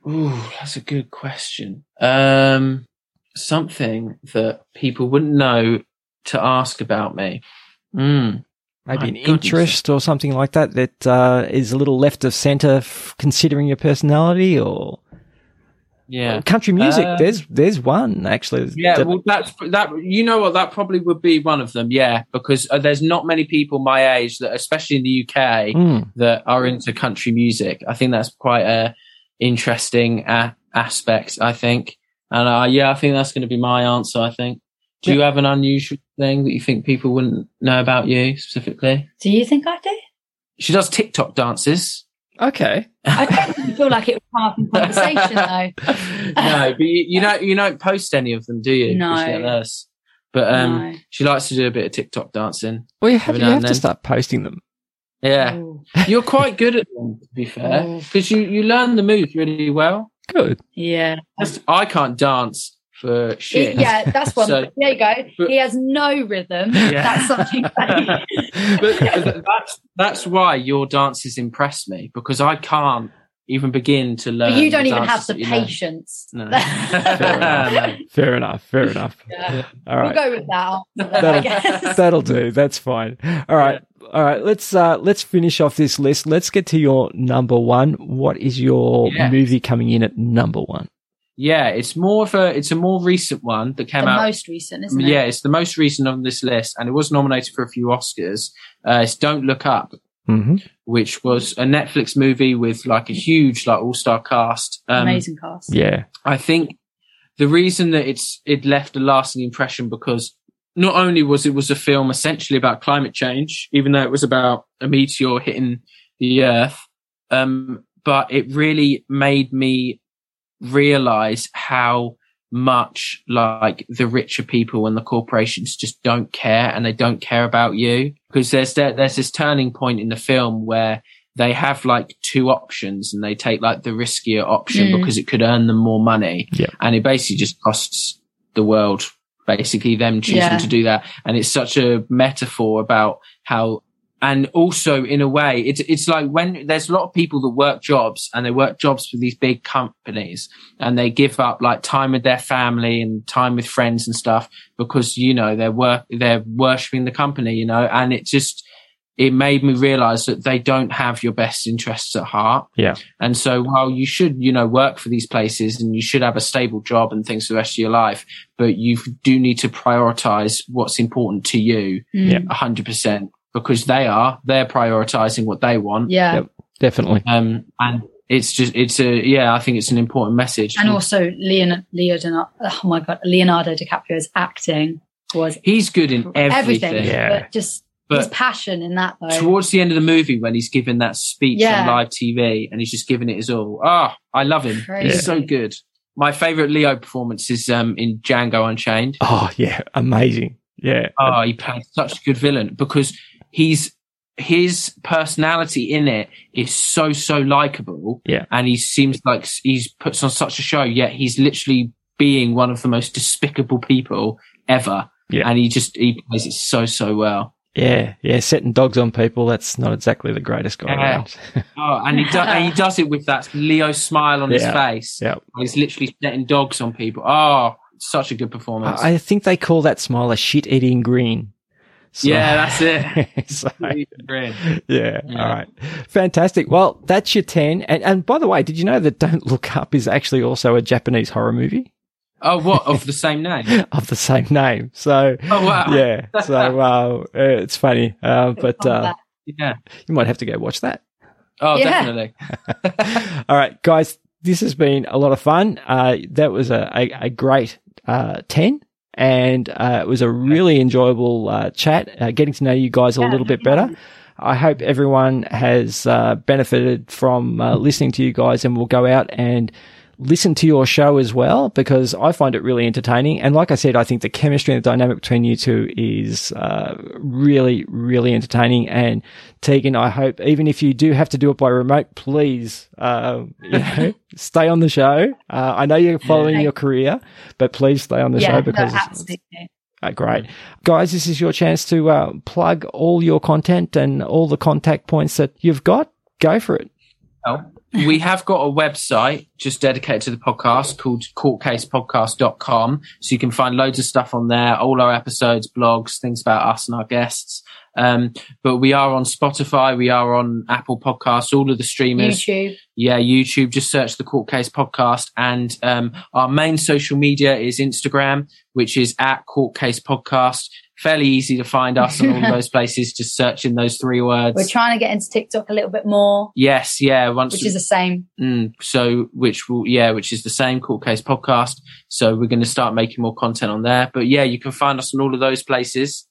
Ooh, that's a good question. Um, something that people wouldn't know to ask about me. Mm. Maybe an goodness. interest or something like that that uh, is a little left of center, f- considering your personality or Yeah. country music. Uh, there's there's one actually. Yeah, that- well, that's that. You know what? That probably would be one of them. Yeah, because uh, there's not many people my age that, especially in the UK, Mm, that are into country music. I think that's quite a interesting a- aspect. I think, and uh, yeah, I think that's going to be my answer. I think. Do you have an unusual thing that you think people wouldn't know about you specifically? Do you think I do? She does TikTok dances. okay. I don't really feel like it was come up in conversation though. no, but you, you don't you don't post any of them, do you? 'Cause No. you. But um, No. she likes to do a bit of TikTok dancing. Well, you have, Every you have to start posting them. Yeah, Ooh. you're quite good at them, to be fair, because you you learn the moves really well. Good. Yeah. Just, I can't dance for shit. Yeah, that's one. So- there you go. but- he has no rhythm. Yeah. That's something. That but that's that's why your dances impress me because I can't even begin to learn. but you don't even have the you learn. patience. No. enough. Fair enough. Fair enough. Yeah. All right. We'll go with that. answer then, I That'll, guess. that'll do. That's fine. All right. All right. Let's uh let's finish off this list. Let's get to your number one. What is your Yeah. movie coming in at number one? Yeah, it's more of a it's a more recent one that came the out. most recent, isn't it? yeah, it's the most recent on this list, and it was nominated for a few Oscars. Uh, it's Don't Look Up, Mm-hmm. which was a Netflix movie with like a huge like all star cast. Um, Amazing cast. Yeah. I think the reason that it's it left a lasting impression because not only was it was a film essentially about climate change, even though it was about a meteor hitting the Earth, um, but it really made me realize how much like the richer people and the corporations just don't care and they don't care about you because there's there, there's this turning point in the film where they have like two options and they take like the riskier option Mm. because it could earn them more money. Yeah. And it basically just costs the world basically them choosing Yeah. to do that. And it's such a metaphor about how and also in a way it's it's like when there's a lot of people that work jobs and they work jobs for these big companies and they give up like time with their family and time with friends and stuff because you know they're work they're worshipping the company you know and it just it made me realize that they don't have your best interests at heart Yeah. and so while you should you know work for these places and you should have a stable job and things for the rest of your life but you do need to prioritize what's important to you. Yeah. a hundred percent because they are they're prioritizing what they want. Yeah. Yep. Definitely. Um, and it's just it's a yeah, I think it's an important message. And also Leon, Leonardo, oh my God, Leonardo DiCaprio's acting was he's good in everything. everything. Yeah. But just his passion in that though. towards the end of the movie when he's giving that speech Yeah. on live TV and he's just giving it his all. Ah, I love him. Crazy. He's so good. My favorite Leo performance is um in Django Unchained. Oh, yeah. Amazing. Yeah. Oh, he played such a good villain because he's his personality in it is so so likable. Yeah. and he seems like he's puts on such a show. Yet he's literally being one of the most despicable people ever. Yeah. and he just he plays it so so well. Yeah. Yeah. Setting dogs on people, that's not exactly the greatest guy Yeah. around. Oh, and he does and he does it with that Leo smile on his face. yeah. He's literally setting dogs on people. Oh, such a good performance. I think they call that smile a shit eating grin. So- yeah, that's it. so, yeah, Yeah. All right. Fantastic. Well, that's your 10. And, and by the way, did you know that Don't Look Up is actually also a Japanese horror movie Oh, what of the same name? of the same name? So, Oh wow. yeah. So, uh, it's funny. Uh, but, uh, Yeah. you might have to go watch that. Oh, Yeah. definitely. All right, guys, this has been a lot of fun. Uh, that was a, a, a great uh, 10, and uh, it was a really enjoyable uh, chat, uh, getting to know you guys a little bit better. I hope everyone has uh, benefited from uh, listening to you guys and will go out and listen to your show as well because I find it really entertaining. And like I said, I think the chemistry and the dynamic between you two is uh, really, really entertaining. And Tiegan, I hope even if you do have to do it by remote, please, uh, you know, stay on the show. Uh, I know you're following Yeah. your career, but please stay on the yeah, show because no, it's- absolutely. uh, great. Guys, this is your chance to uh, plug all your content and all the contact points that you've got. Go for it. Well, we have got a website just dedicated to the podcast called courtcasepodcast.com. So you can find loads of stuff on there, all our episodes, blogs, things about us and our guests. Um, but we are on Spotify, we are on Apple Podcasts, all of the streamers. YouTube. Yeah, YouTube. Just search the Court Case Podcast, and um, our main social media is Instagram, which is at Court Case Podcast. Fairly easy to find us on all those places. Just searching those three words. We're trying to get into TikTok a little bit more, yes, yeah. Once which we- is the same. Mm, so, which will, yeah, which is the same court case podcast. So we're going to start making more content on there. But yeah, you can find us on all of those places.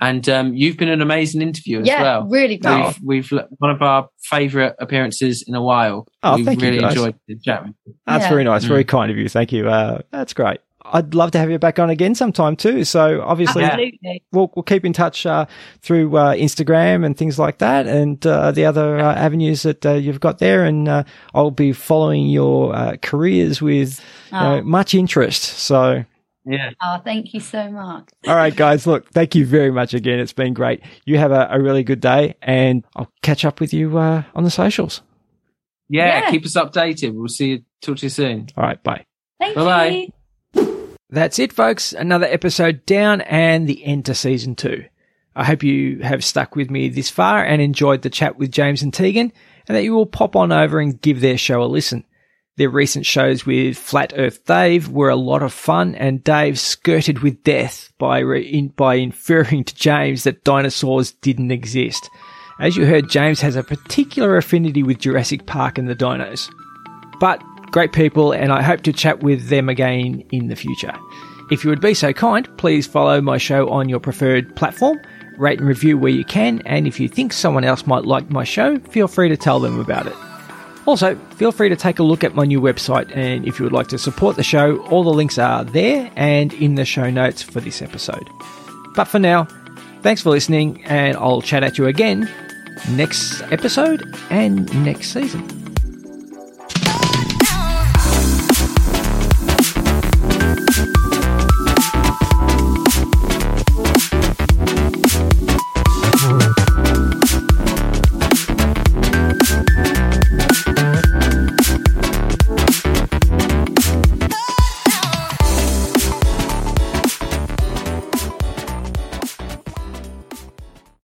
And um, you've been an amazing interview as yeah, well. really great. We've, we've one of our favourite appearances in a while. Oh, we've thank you, really guys. enjoyed the chat. That's Yeah. very nice. Very Mm. kind of you. Thank you. Uh, that's great. I'd love to have you back on again sometime too. So obviously, Absolutely. we'll, we'll keep in touch uh, through uh, Instagram and things like that, and uh, the other uh, avenues that uh, you've got there. And uh, I'll be following your uh, careers with you know, Oh. much interest. So, Yeah. Oh, thank you so much. all right, guys. Look, thank you very much again. It's been great. You have a, a really good day, and I'll catch up with you uh, on the socials. yeah. Yeah. Keep us updated. We'll see you. Talk to you soon. All right, bye. Thank Bye-bye. you. That's it, folks. Another episode down and the end to season two. I hope you have stuck with me this far and enjoyed the chat with James and Tiegan, and that you will pop on over and give their show a listen. Their recent shows with Flat Earth Dave were a lot of fun, and Dave skirted with death by re- in, by inferring to James that dinosaurs didn't exist. As you heard, James has a particular affinity with Jurassic Park and the dinos. But great people, and I hope to chat with them again in the future. If you would be so kind, please follow my show on your preferred platform, rate and review where you can, and if you think someone else might like my show, feel free to tell them about it. Also, feel free to take a look at my new website, and if you would like to support the show, all the links are there and in the show notes for this episode. But for now, thanks for listening, and I'll chat at you again next episode and next season.